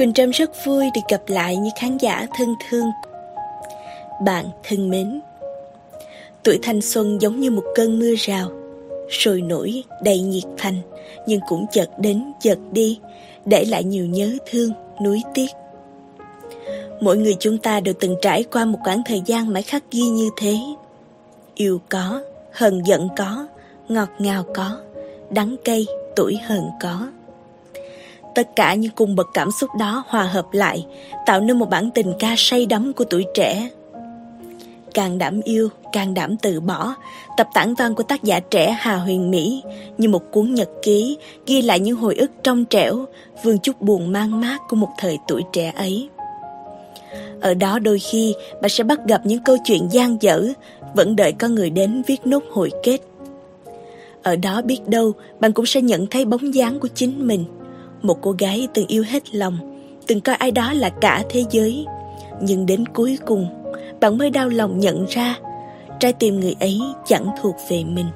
Quỳnh Trâm rất vui được gặp lại những khán giả thân thương. Bạn thân mến, tuổi thanh xuân giống như một cơn mưa rào, sôi nổi đầy nhiệt thành, nhưng cũng chợt đến chợt đi, để lại nhiều nhớ thương, nuối tiếc. Mỗi người chúng ta đều từng trải qua một khoảng thời gian mãi khắc ghi như thế. Yêu có, hờn giận có, ngọt ngào có, đắng cay, tuổi hờn có. Tất cả những cung bậc cảm xúc đó hòa hợp lại, tạo nên một bản tình ca say đắm của tuổi trẻ. Càng đảm yêu, càng đảm từ bỏ, tập tản văn của tác giả trẻ Hà Huyền Mỹ như một cuốn nhật ký ghi lại những hồi ức trong trẻo, vương chút buồn mang mát của một thời tuổi trẻ ấy. Ở đó đôi khi bạn sẽ bắt gặp những câu chuyện gian dở, vẫn đợi có người đến viết nốt hồi kết. Ở đó biết đâu bạn cũng sẽ nhận thấy bóng dáng của chính mình – một cô gái từng yêu hết lòng, từng coi ai đó là cả thế giới. Nhưng đến cuối cùng, bạn mới đau lòng nhận ra, trái tim người ấy chẳng thuộc về mình.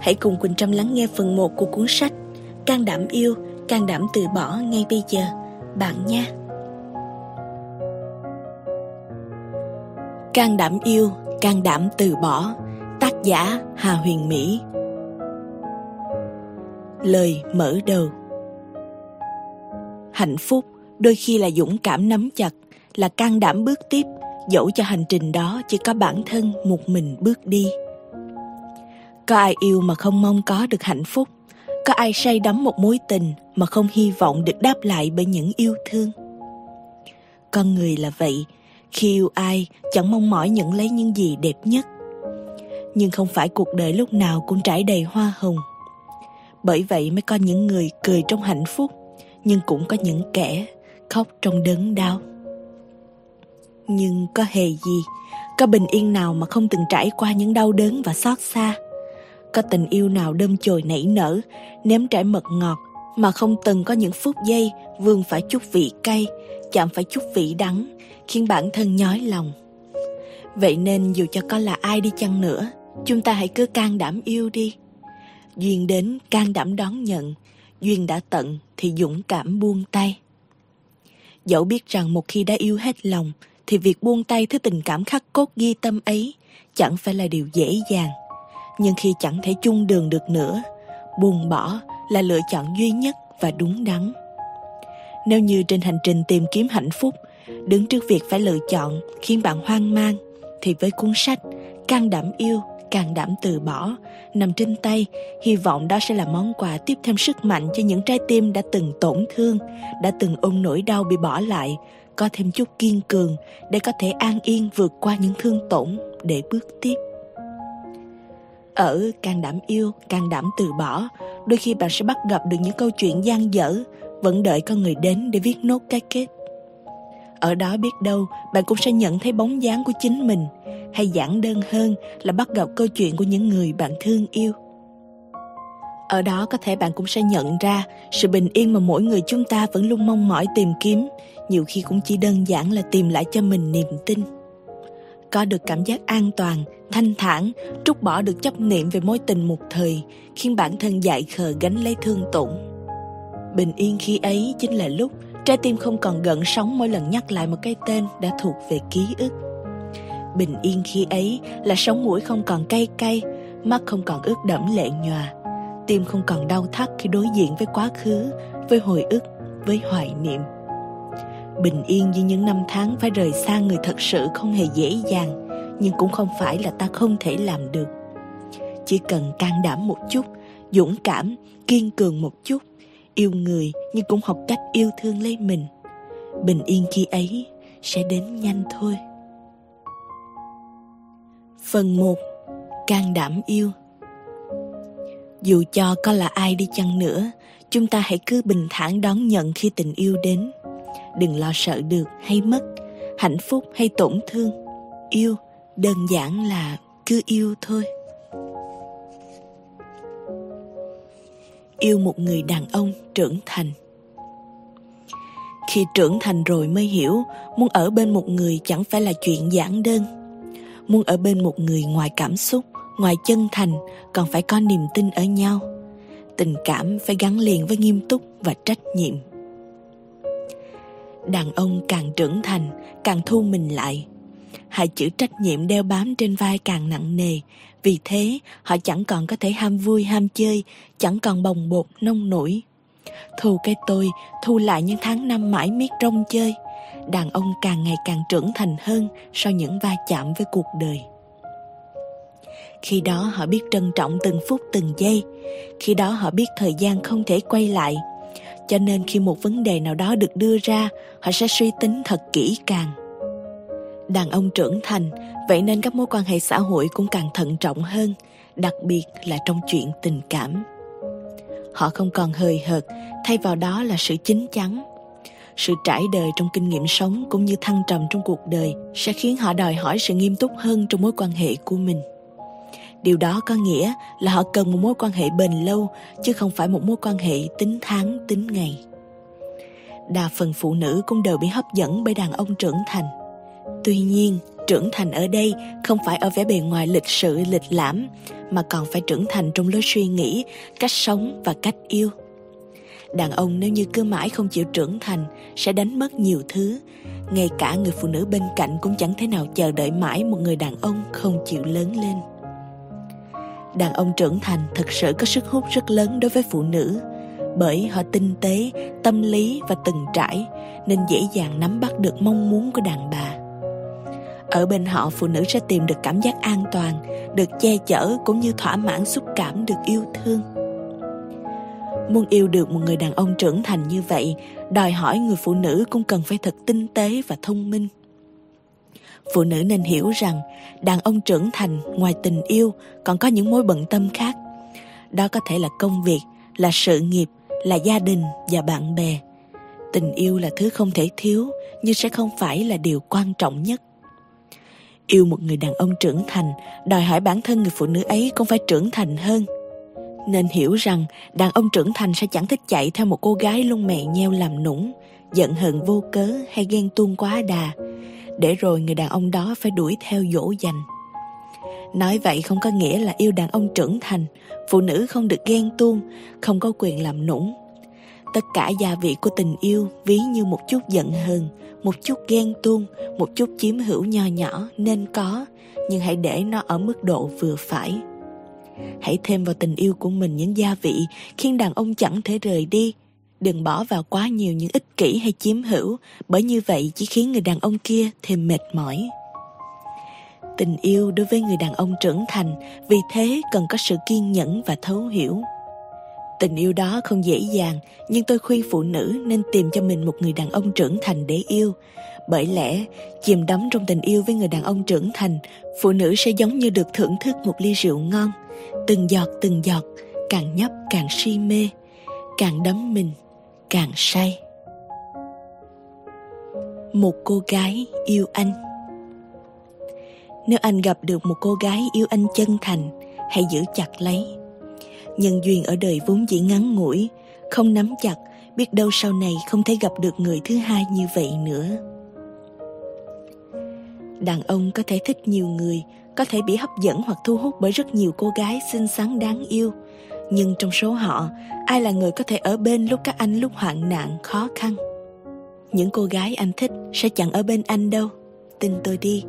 Hãy cùng Quỳnh Trâm lắng nghe phần 1 của cuốn sách Can đảm yêu, can đảm từ bỏ ngay bây giờ, bạn nha. Can đảm yêu, can đảm từ bỏ, tác giả Hà Huyền Mỹ. Lời mở đầu hạnh phúc, đôi khi là dũng cảm nắm chặt, là can đảm bước tiếp, dẫu cho hành trình đó chỉ có bản thân một mình bước đi. Có ai yêu mà không mong có được hạnh phúc? Có ai say đắm một mối tình mà không hy vọng được đáp lại bởi những yêu thương? Con người là vậy, khi yêu ai, chẳng mong mỏi nhận lấy những gì đẹp nhất. Nhưng không phải cuộc đời lúc nào cũng trải đầy hoa hồng. Bởi vậy mới có những người cười trong hạnh phúc nhưng cũng có những kẻ khóc trong đớn đau. Nhưng có hề gì, có bình yên nào mà không từng trải qua những đau đớn và xót xa? Có tình yêu nào đơm chồi nảy nở, nếm trải mật ngọt mà không từng có những phút giây vương phải chút vị cay, chạm phải chút vị đắng, khiến bản thân nhói lòng? Vậy nên dù cho có là ai đi chăng nữa, chúng ta hãy cứ can đảm yêu đi. Duyên đến can đảm đón nhận duyên đã tận thì dũng cảm buông tay. Dẫu biết rằng một khi đã yêu hết lòng, thì việc buông tay thứ tình cảm khắc cốt ghi tâm ấy chẳng phải là điều dễ dàng. Nhưng khi chẳng thể chung đường được nữa, buông bỏ là lựa chọn duy nhất và đúng đắn. Nếu như trên hành trình tìm kiếm hạnh phúc, đứng trước việc phải lựa chọn khiến bạn hoang mang, thì với cuốn sách Can đảm yêu càng đảm từ bỏ. Nằm trên tay, hy vọng đó sẽ là món quà tiếp thêm sức mạnh cho những trái tim đã từng tổn thương, đã từng ôm nỗi đau bị bỏ lại, có thêm chút kiên cường để có thể an yên vượt qua những thương tổn để bước tiếp. Ở càng đảm yêu càng đảm từ bỏ, đôi khi bạn sẽ bắt gặp được những câu chuyện gian dở, vẫn đợi con người đến để viết nốt cái kết ở đó biết đâu, bạn cũng sẽ nhận thấy bóng dáng của chính mình, hay giản đơn hơn là bắt gặp câu chuyện của những người bạn thương yêu. Ở đó có thể bạn cũng sẽ nhận ra sự bình yên mà mỗi người chúng ta vẫn luôn mong mỏi tìm kiếm, nhiều khi cũng chỉ đơn giản là tìm lại cho mình niềm tin. Có được cảm giác an toàn, thanh thản, trút bỏ được chấp niệm về mối tình một thời, khiến bản thân dại khờ gánh lấy thương tổn. Bình yên khi ấy chính là lúc trái tim không còn gợn sóng mỗi lần nhắc lại một cái tên đã thuộc về ký ức. Bình yên khi ấy là sống mũi không còn cay cay, mắt không còn ướt đẫm lệ nhòa. Tim không còn đau thắt khi đối diện với quá khứ, với hồi ức, với hoài niệm. Bình yên như những năm tháng phải rời xa người thật sự không hề dễ dàng, nhưng cũng không phải là ta không thể làm được. Chỉ cần can đảm một chút, dũng cảm, kiên cường một chút yêu người nhưng cũng học cách yêu thương lấy mình. Bình yên khi ấy sẽ đến nhanh thôi. Phần 1 Can đảm yêu. Dù cho có là ai đi chăng nữa, Chúng ta hãy cứ bình thản đón nhận khi tình yêu đến. Đừng lo sợ được hay mất, Hạnh phúc hay tổn thương. Yêu đơn giản là cứ yêu thôi. Yêu một người đàn ông trưởng thành. Khi trưởng thành rồi mới hiểu, Muốn ở bên một người chẳng phải là chuyện giản đơn. Muốn ở bên một người ngoài cảm xúc, ngoài chân thành, còn phải có niềm tin ở nhau. Tình cảm phải gắn liền với nghiêm túc và trách nhiệm. Đàn ông càng trưởng thành, càng thu mình lại. Hai chữ trách nhiệm đeo bám trên vai càng nặng nề vì thế, họ chẳng còn có thể ham vui, ham chơi, chẳng còn bồng bột, nông nổi. Thu cái tôi, thu lại những tháng năm mãi miết rong chơi. Đàn ông càng ngày càng trưởng thành hơn sau những va chạm với cuộc đời. Khi đó họ biết trân trọng từng phút, từng giây. Khi đó họ biết thời gian không thể quay lại. Cho nên khi một vấn đề nào đó được đưa ra, họ sẽ suy tính thật kỹ càng đàn ông trưởng thành, vậy nên các mối quan hệ xã hội cũng càng thận trọng hơn, đặc biệt là trong chuyện tình cảm. Họ không còn hời hợt, thay vào đó là sự chín chắn. Sự trải đời trong kinh nghiệm sống cũng như thăng trầm trong cuộc đời sẽ khiến họ đòi hỏi sự nghiêm túc hơn trong mối quan hệ của mình. Điều đó có nghĩa là họ cần một mối quan hệ bền lâu, chứ không phải một mối quan hệ tính tháng, tính ngày. Đa phần phụ nữ cũng đều bị hấp dẫn bởi đàn ông trưởng thành tuy nhiên, trưởng thành ở đây không phải ở vẻ bề ngoài lịch sự, lịch lãm, mà còn phải trưởng thành trong lối suy nghĩ, cách sống và cách yêu. Đàn ông nếu như cứ mãi không chịu trưởng thành sẽ đánh mất nhiều thứ. Ngay cả người phụ nữ bên cạnh cũng chẳng thể nào chờ đợi mãi một người đàn ông không chịu lớn lên. Đàn ông trưởng thành thực sự có sức hút rất lớn đối với phụ nữ, bởi họ tinh tế, tâm lý và từng trải, nên dễ dàng nắm bắt được mong muốn của đàn bà ở bên họ, phụ nữ sẽ tìm được cảm giác an toàn, được che chở cũng như thỏa mãn xúc cảm, được yêu thương. Muốn yêu được một người đàn ông trưởng thành như vậy, đòi hỏi người phụ nữ cũng cần phải thật tinh tế và thông minh. Phụ nữ nên hiểu rằng, đàn ông trưởng thành ngoài tình yêu còn có những mối bận tâm khác. Đó có thể là công việc, là sự nghiệp, là gia đình và bạn bè. Tình yêu là thứ không thể thiếu, nhưng sẽ không phải là điều quan trọng nhất yêu một người đàn ông trưởng thành, đòi hỏi bản thân người phụ nữ ấy cũng phải trưởng thành hơn. Nên hiểu rằng, đàn ông trưởng thành sẽ chẳng thích chạy theo một cô gái luôn mẹ nheo làm nũng, giận hờn vô cớ hay ghen tuông quá đà. Để rồi người đàn ông đó phải đuổi theo dỗ dành. Nói vậy không có nghĩa là yêu đàn ông trưởng thành. Phụ nữ không được ghen tuông, không có quyền làm nũng tất cả gia vị của tình yêu ví như một chút giận hờn, một chút ghen tuông, một chút chiếm hữu nho nhỏ nên có, nhưng hãy để nó ở mức độ vừa phải. Hãy thêm vào tình yêu của mình những gia vị khiến đàn ông chẳng thể rời đi. Đừng bỏ vào quá nhiều những ích kỷ hay chiếm hữu, bởi như vậy chỉ khiến người đàn ông kia thêm mệt mỏi. Tình yêu đối với người đàn ông trưởng thành, vì thế cần có sự kiên nhẫn và thấu hiểu tình yêu đó không dễ dàng, nhưng tôi khuyên phụ nữ nên tìm cho mình một người đàn ông trưởng thành để yêu. Bởi lẽ, chìm đắm trong tình yêu với người đàn ông trưởng thành, phụ nữ sẽ giống như được thưởng thức một ly rượu ngon. Từng giọt từng giọt, càng nhấp càng si mê, càng đắm mình càng say. Một cô gái yêu anh. Nếu anh gặp được một cô gái yêu anh chân thành, hãy giữ chặt lấy nhân duyên ở đời vốn chỉ ngắn ngủi, không nắm chặt, biết đâu sau này không thể gặp được người thứ hai như vậy nữa. Đàn ông có thể thích nhiều người, có thể bị hấp dẫn hoặc thu hút bởi rất nhiều cô gái xinh xắn đáng yêu. Nhưng trong số họ, ai là người có thể ở bên lúc các anh lúc hoạn nạn, khó khăn? Những cô gái anh thích sẽ chẳng ở bên anh đâu. Tin tôi đi,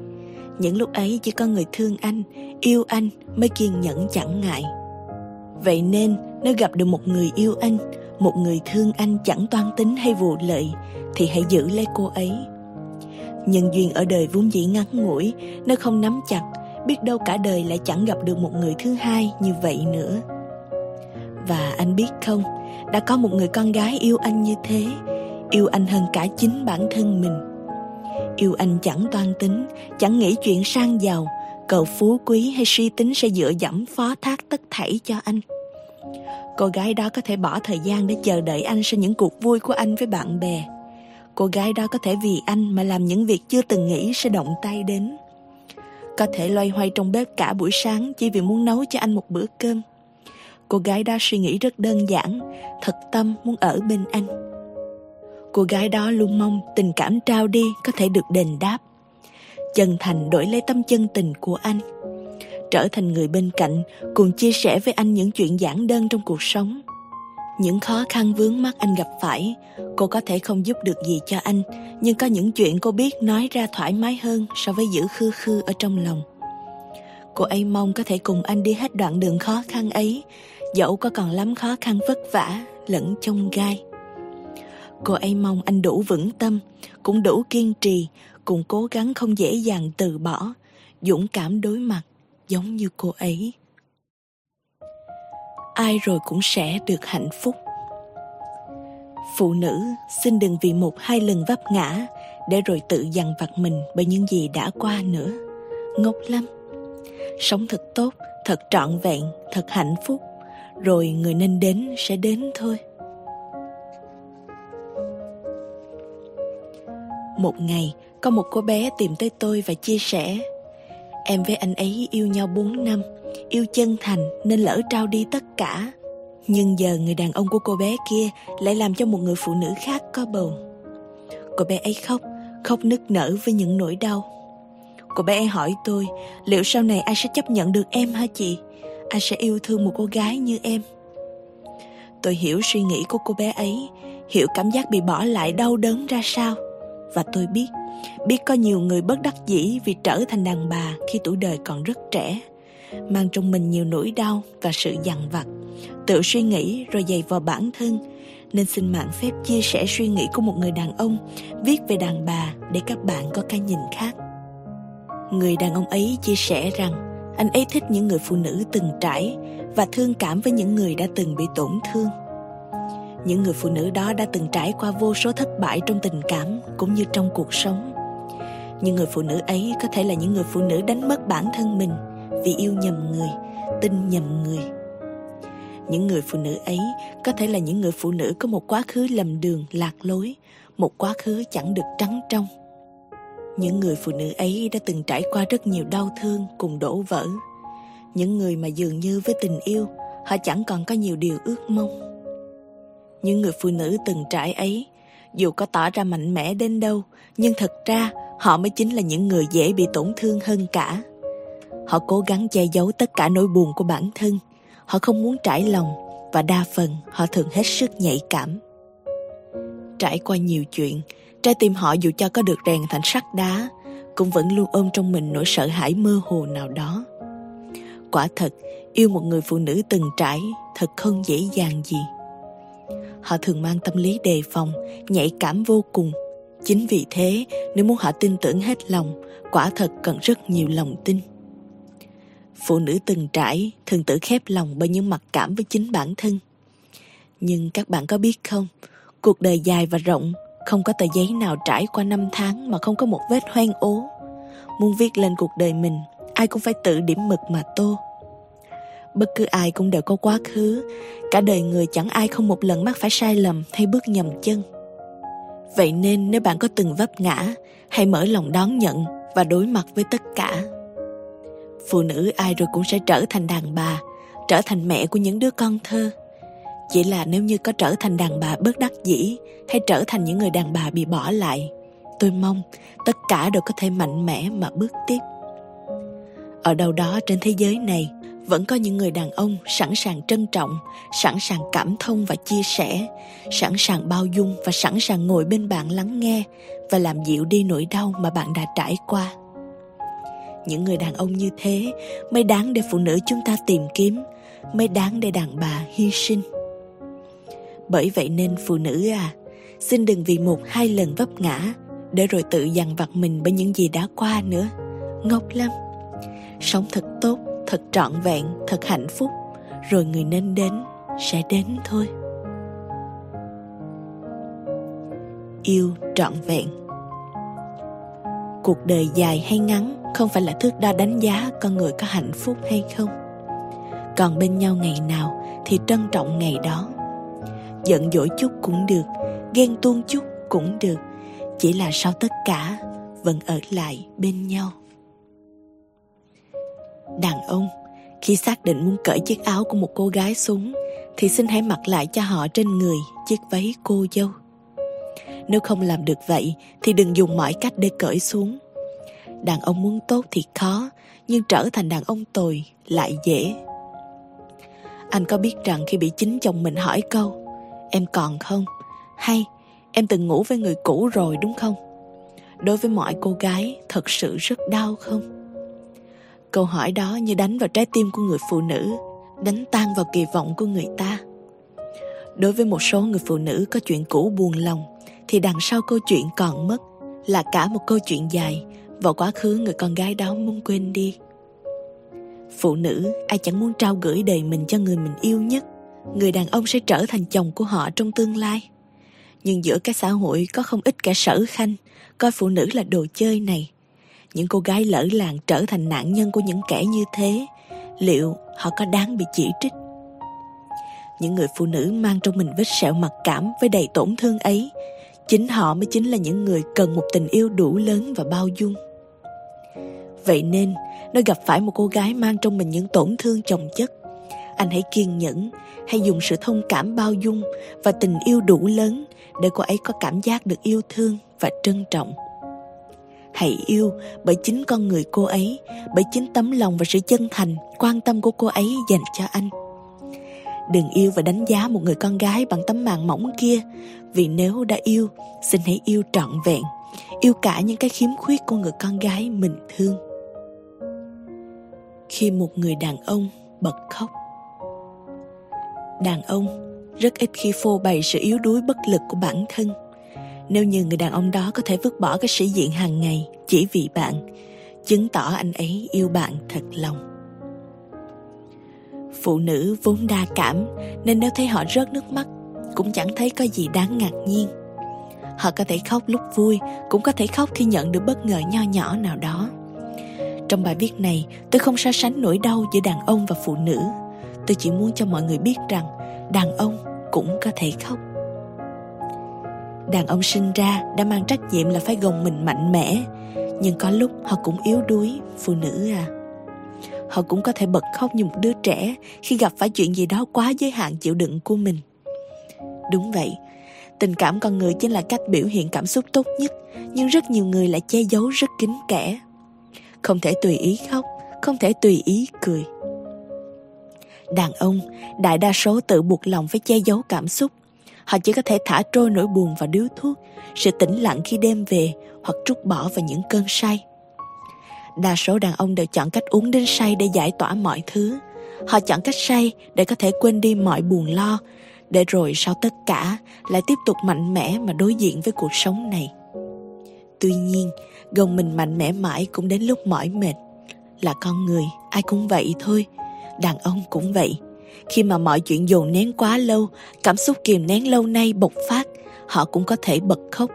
những lúc ấy chỉ có người thương anh, yêu anh mới kiên nhẫn chẳng ngại vậy nên, nếu gặp được một người yêu anh, một người thương anh chẳng toan tính hay vụ lợi, thì hãy giữ lấy cô ấy. Nhân duyên ở đời vốn dĩ ngắn ngủi, nếu không nắm chặt, biết đâu cả đời lại chẳng gặp được một người thứ hai như vậy nữa. Và anh biết không, đã có một người con gái yêu anh như thế, yêu anh hơn cả chính bản thân mình. Yêu anh chẳng toan tính, chẳng nghĩ chuyện sang giàu, cầu phú quý hay suy tính sẽ dựa dẫm phó thác tất thảy cho anh cô gái đó có thể bỏ thời gian để chờ đợi anh sau những cuộc vui của anh với bạn bè. Cô gái đó có thể vì anh mà làm những việc chưa từng nghĩ sẽ động tay đến. Có thể loay hoay trong bếp cả buổi sáng chỉ vì muốn nấu cho anh một bữa cơm. Cô gái đó suy nghĩ rất đơn giản, thật tâm muốn ở bên anh. Cô gái đó luôn mong tình cảm trao đi có thể được đền đáp. Chân thành đổi lấy tâm chân tình của anh trở thành người bên cạnh, cùng chia sẻ với anh những chuyện giản đơn trong cuộc sống. Những khó khăn vướng mắt anh gặp phải, cô có thể không giúp được gì cho anh, nhưng có những chuyện cô biết nói ra thoải mái hơn so với giữ khư khư ở trong lòng. Cô ấy mong có thể cùng anh đi hết đoạn đường khó khăn ấy, dẫu có còn lắm khó khăn vất vả, lẫn chông gai. Cô ấy mong anh đủ vững tâm, cũng đủ kiên trì, cùng cố gắng không dễ dàng từ bỏ, dũng cảm đối mặt giống như cô ấy. Ai rồi cũng sẽ được hạnh phúc. Phụ nữ, xin đừng vì một hai lần vấp ngã để rồi tự dằn vặt mình bởi những gì đã qua nữa. Ngốc lắm. Sống thật tốt, thật trọn vẹn, thật hạnh phúc. Rồi người nên đến sẽ đến thôi. Một ngày, có một cô bé tìm tới tôi và chia sẻ em với anh ấy yêu nhau 4 năm, yêu chân thành nên lỡ trao đi tất cả. Nhưng giờ người đàn ông của cô bé kia lại làm cho một người phụ nữ khác có bầu. Cô bé ấy khóc khóc nức nở với những nỗi đau. Cô bé ấy hỏi tôi, liệu sau này ai sẽ chấp nhận được em hả chị? Ai sẽ yêu thương một cô gái như em? Tôi hiểu suy nghĩ của cô bé ấy, hiểu cảm giác bị bỏ lại đau đớn ra sao. Và tôi biết biết có nhiều người bất đắc dĩ vì trở thành đàn bà khi tuổi đời còn rất trẻ, mang trong mình nhiều nỗi đau và sự dằn vặt. Tự suy nghĩ rồi dày vào bản thân, nên xin mạng phép chia sẻ suy nghĩ của một người đàn ông viết về đàn bà để các bạn có cái nhìn khác. Người đàn ông ấy chia sẻ rằng, anh ấy thích những người phụ nữ từng trải và thương cảm với những người đã từng bị tổn thương những người phụ nữ đó đã từng trải qua vô số thất bại trong tình cảm cũng như trong cuộc sống. Những người phụ nữ ấy có thể là những người phụ nữ đánh mất bản thân mình vì yêu nhầm người, tin nhầm người. Những người phụ nữ ấy có thể là những người phụ nữ có một quá khứ lầm đường, lạc lối, một quá khứ chẳng được trắng trong. Những người phụ nữ ấy đã từng trải qua rất nhiều đau thương cùng đổ vỡ. Những người mà dường như với tình yêu, họ chẳng còn có nhiều điều ước mong những người phụ nữ từng trải ấy. Dù có tỏ ra mạnh mẽ đến đâu, nhưng thật ra họ mới chính là những người dễ bị tổn thương hơn cả. Họ cố gắng che giấu tất cả nỗi buồn của bản thân. Họ không muốn trải lòng và đa phần họ thường hết sức nhạy cảm. Trải qua nhiều chuyện, trái tim họ dù cho có được rèn thành sắt đá, cũng vẫn luôn ôm trong mình nỗi sợ hãi mơ hồ nào đó. Quả thật, yêu một người phụ nữ từng trải thật không dễ dàng gì họ thường mang tâm lý đề phòng, nhạy cảm vô cùng. Chính vì thế, nếu muốn họ tin tưởng hết lòng, quả thật cần rất nhiều lòng tin. Phụ nữ từng trải, thường tự khép lòng bởi những mặc cảm với chính bản thân. Nhưng các bạn có biết không, cuộc đời dài và rộng, không có tờ giấy nào trải qua năm tháng mà không có một vết hoen ố. Muốn viết lên cuộc đời mình, ai cũng phải tự điểm mực mà tô bất cứ ai cũng đều có quá khứ. Cả đời người chẳng ai không một lần mắc phải sai lầm hay bước nhầm chân. Vậy nên nếu bạn có từng vấp ngã, hãy mở lòng đón nhận và đối mặt với tất cả. Phụ nữ ai rồi cũng sẽ trở thành đàn bà, trở thành mẹ của những đứa con thơ. Chỉ là nếu như có trở thành đàn bà bất đắc dĩ hay trở thành những người đàn bà bị bỏ lại, tôi mong tất cả đều có thể mạnh mẽ mà bước tiếp. Ở đâu đó trên thế giới này vẫn có những người đàn ông sẵn sàng trân trọng, sẵn sàng cảm thông và chia sẻ, sẵn sàng bao dung và sẵn sàng ngồi bên bạn lắng nghe và làm dịu đi nỗi đau mà bạn đã trải qua. Những người đàn ông như thế, mới đáng để phụ nữ chúng ta tìm kiếm, mới đáng để đàn bà hy sinh. Bởi vậy nên phụ nữ à xin đừng vì một hai lần vấp ngã để rồi tự dằn vặt mình bởi những gì đã qua nữa. Ngốc lắm. Sống thật tốt thật trọn vẹn, thật hạnh phúc, rồi người nên đến sẽ đến thôi. Yêu trọn vẹn. Cuộc đời dài hay ngắn không phải là thước đo đánh giá con người có hạnh phúc hay không. Còn bên nhau ngày nào thì trân trọng ngày đó. Giận dỗi chút cũng được, ghen tuông chút cũng được, chỉ là sau tất cả vẫn ở lại bên nhau đàn ông, khi xác định muốn cởi chiếc áo của một cô gái xuống thì xin hãy mặc lại cho họ trên người chiếc váy cô dâu nếu không làm được vậy, thì đừng dùng mọi cách để cởi xuống đàn ông muốn tốt thì khó, nhưng trở thành đàn ông tồi lại dễ anh có biết rằng khi bị chính chồng mình hỏi câu, Em còn không? Hay em từng ngủ với người cũ rồi, đúng không? Đối với mọi cô gái, thật sự rất đau không? Câu hỏi đó như đánh vào trái tim của người phụ nữ, đánh tan vào kỳ vọng của người ta. Đối với một số người phụ nữ có chuyện cũ buồn lòng, thì đằng sau câu chuyện còn mất là cả một câu chuyện dài và quá khứ người con gái đó muốn quên đi. Phụ nữ ai chẳng muốn trao gửi đời mình cho người mình yêu nhất, người đàn ông sẽ trở thành chồng của họ trong tương lai. Nhưng giữa cái xã hội có không ít kẻ sở khanh, coi phụ nữ là đồ chơi này. Những cô gái lỡ làng trở thành nạn nhân của những kẻ như thế, liệu họ có đáng bị chỉ trích? Những người phụ nữ mang trong mình vết sẹo mặc cảm với đầy tổn thương ấy, chính họ mới chính là những người cần một tình yêu đủ lớn và bao dung. Vậy nên, nếu gặp phải một cô gái mang trong mình những tổn thương chồng chất, anh hãy kiên nhẫn, hãy dùng sự thông cảm bao dung và tình yêu đủ lớn để cô ấy có cảm giác được yêu thương và trân trọng. Hãy yêu bởi chính con người cô ấy, bởi chính tấm lòng và sự chân thành, quan tâm của cô ấy dành cho anh. Đừng yêu và đánh giá một người con gái bằng tấm màn mỏng kia, vì nếu đã yêu, xin hãy yêu trọn vẹn, yêu cả những cái khiếm khuyết của người con gái mình thương. Khi một người đàn ông bật khóc Đàn ông rất ít khi phô bày sự yếu đuối bất lực của bản thân nếu như người đàn ông đó có thể vứt bỏ cái sĩ diện hàng ngày chỉ vì bạn, chứng tỏ anh ấy yêu bạn thật lòng. Phụ nữ vốn đa cảm nên nếu thấy họ rớt nước mắt cũng chẳng thấy có gì đáng ngạc nhiên. Họ có thể khóc lúc vui, cũng có thể khóc khi nhận được bất ngờ nho nhỏ nào đó. Trong bài viết này, tôi không so sánh nỗi đau giữa đàn ông và phụ nữ. Tôi chỉ muốn cho mọi người biết rằng đàn ông cũng có thể khóc. Đàn ông sinh ra đã mang trách nhiệm là phải gồng mình mạnh mẽ. Nhưng có lúc họ cũng yếu đuối, Phụ nữ à. Họ cũng có thể bật khóc như một đứa trẻ Khi gặp phải chuyện gì đó quá giới hạn chịu đựng của mình. Đúng vậy, Tình cảm con người chính là cách biểu hiện cảm xúc tốt nhất, Nhưng rất nhiều người lại che giấu rất kín kẽ. Không thể tùy ý khóc, Không thể tùy ý cười. Đàn ông, đại đa số tự buộc lòng phải che giấu cảm xúc. Họ chỉ có thể thả trôi nỗi buồn và điếu thuốc, sự tĩnh lặng khi đêm về hoặc trút bỏ vào những cơn say. Đa số đàn ông đều chọn cách uống đến say để giải tỏa mọi thứ. Họ chọn cách say để có thể quên đi mọi buồn lo, để rồi sau tất cả lại tiếp tục mạnh mẽ mà đối diện với cuộc sống này. Tuy nhiên, gồng mình mạnh mẽ mãi cũng đến lúc mỏi mệt. Là con người, ai cũng vậy thôi. Đàn ông cũng vậy. Khi mà mọi chuyện dồn nén quá lâu, cảm xúc kìm nén lâu nay bộc phát, họ cũng có thể bật khóc.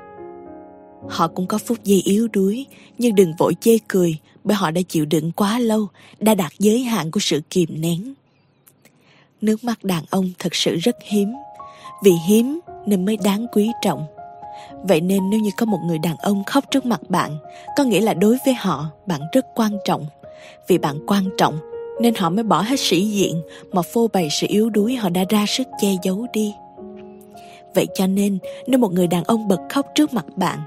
Họ cũng có phút giây yếu đuối, nhưng đừng vội chê cười bởi họ đã chịu đựng quá lâu, đã đạt giới hạn của sự kìm nén. Nước mắt đàn ông thật sự rất hiếm, vì hiếm nên mới đáng quý trọng. Vậy nên nếu như có một người đàn ông khóc trước mặt bạn, có nghĩa là đối với họ bạn rất quan trọng. Vì bạn quan trọng nên họ mới bỏ hết sĩ diện mà phô bày sự yếu đuối họ đã ra sức che giấu đi. Vậy cho nên, nếu một người đàn ông bật khóc trước mặt bạn,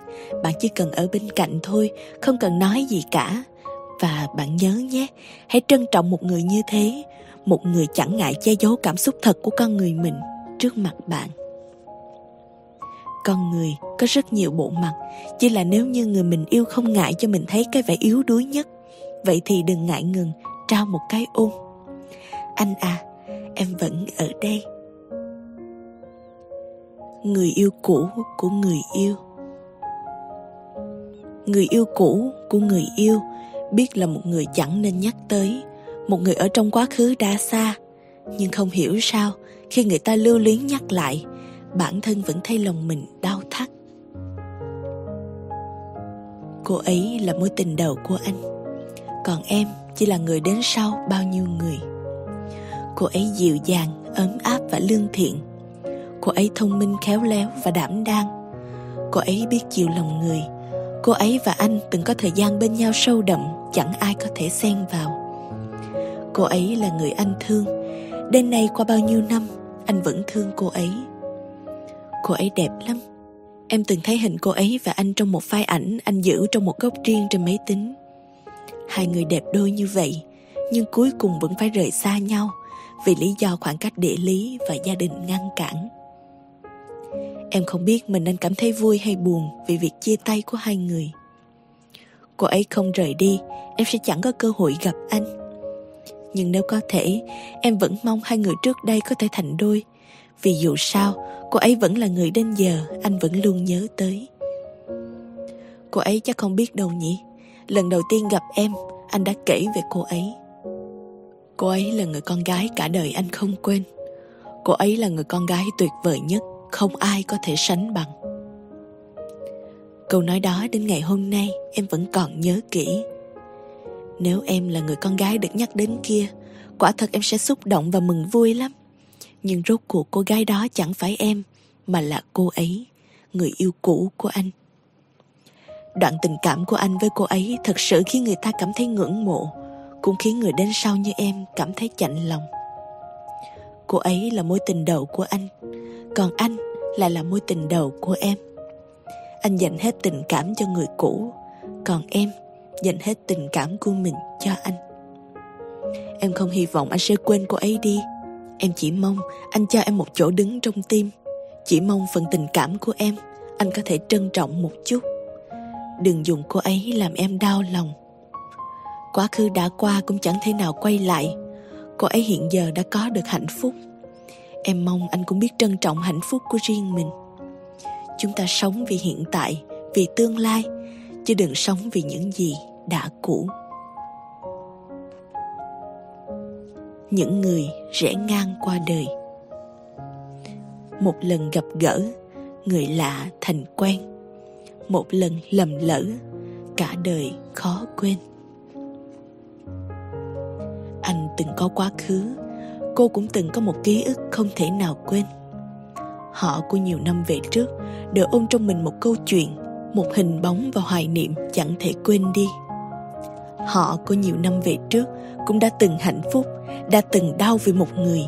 bạn chỉ cần ở bên cạnh thôi, không cần nói gì cả. Và bạn nhớ nhé, hãy trân trọng một người như thế, một người chẳng ngại che giấu cảm xúc thật của con người mình trước mặt bạn. Con người có rất nhiều bộ mặt, chỉ là nếu như người mình yêu không ngại cho mình thấy cái vẻ yếu đuối nhất, vậy thì đừng ngại ngừng trao một cái ôm. Anh à em vẫn ở đây. Người yêu cũ của người yêu. Người yêu cũ của người yêu biết là một người chẳng nên nhắc tới, một người ở trong quá khứ đã xa. Nhưng không hiểu sao, khi người ta lưu luyến nhắc lại, bản thân vẫn thấy lòng mình đau thắt. Cô ấy là mối tình đầu của anh. Còn em chỉ là người đến sau bao nhiêu người. Cô ấy dịu dàng, ấm áp và lương thiện. Cô ấy thông minh khéo léo và đảm đang. Cô ấy biết chiều lòng người. Cô ấy và anh từng có thời gian bên nhau sâu đậm, chẳng ai có thể xen vào. Cô ấy là người anh thương. Đến nay qua bao nhiêu năm, anh vẫn thương cô ấy. Cô ấy đẹp lắm. Em từng thấy hình cô ấy và anh trong một file ảnh anh giữ trong một góc riêng trên máy tính. Hai người đẹp đôi như vậy Nhưng cuối cùng vẫn phải rời xa nhau Vì lý do khoảng cách địa lý và gia đình ngăn cản Em không biết mình nên cảm thấy vui hay buồn vì việc chia tay của hai người. Cô ấy không rời đi, em sẽ chẳng có cơ hội gặp anh. Nhưng nếu có thể, em vẫn mong hai người trước đây có thể thành đôi. Vì dù sao, cô ấy vẫn là người đến giờ anh vẫn luôn nhớ tới. Cô ấy chắc không biết đâu nhỉ. Lần đầu tiên gặp em, anh đã kể về cô ấy. Cô ấy là người con gái cả đời anh không quên. Cô ấy là người con gái tuyệt vời nhất, không ai có thể sánh bằng. Câu nói đó đến ngày hôm nay em vẫn còn nhớ kỹ. Nếu em là người con gái được nhắc đến kia, quả thật em sẽ xúc động và mừng vui lắm. Nhưng rốt cuộc cô gái đó chẳng phải em, mà là cô ấy, người yêu cũ của anh. Đoạn tình cảm của anh với cô ấy thật sự khiến người ta cảm thấy ngưỡng mộ, cũng khiến người đến sau như em cảm thấy chạnh lòng. Cô ấy là mối tình đầu của anh, còn anh lại là mối tình đầu của em. Anh dành hết tình cảm cho người cũ, còn em dành hết tình cảm của mình cho anh. Em không hy vọng anh sẽ quên cô ấy đi. Em chỉ mong anh cho em một chỗ đứng trong tim. Chỉ mong phần tình cảm của em anh có thể trân trọng một chút. Đừng dùng cô ấy làm em đau lòng. Quá khứ đã qua cũng chẳng thể nào quay lại. Cô ấy hiện giờ đã có được hạnh phúc. Em mong anh cũng biết trân trọng hạnh phúc của riêng mình. Chúng ta sống vì hiện tại, vì tương lai, chứ đừng sống vì những gì đã cũ. Những người rẽ ngang qua đời Một lần gặp gỡ, người lạ thành quen một lần lầm lỡ, cả đời khó quên Anh từng có quá khứ Cô cũng từng có một ký ức không thể nào quên Họ của nhiều năm về trước Đều ôm trong mình một câu chuyện Một hình bóng và hoài niệm chẳng thể quên đi Họ của nhiều năm về trước cũng đã từng hạnh phúc, đã từng đau vì một người.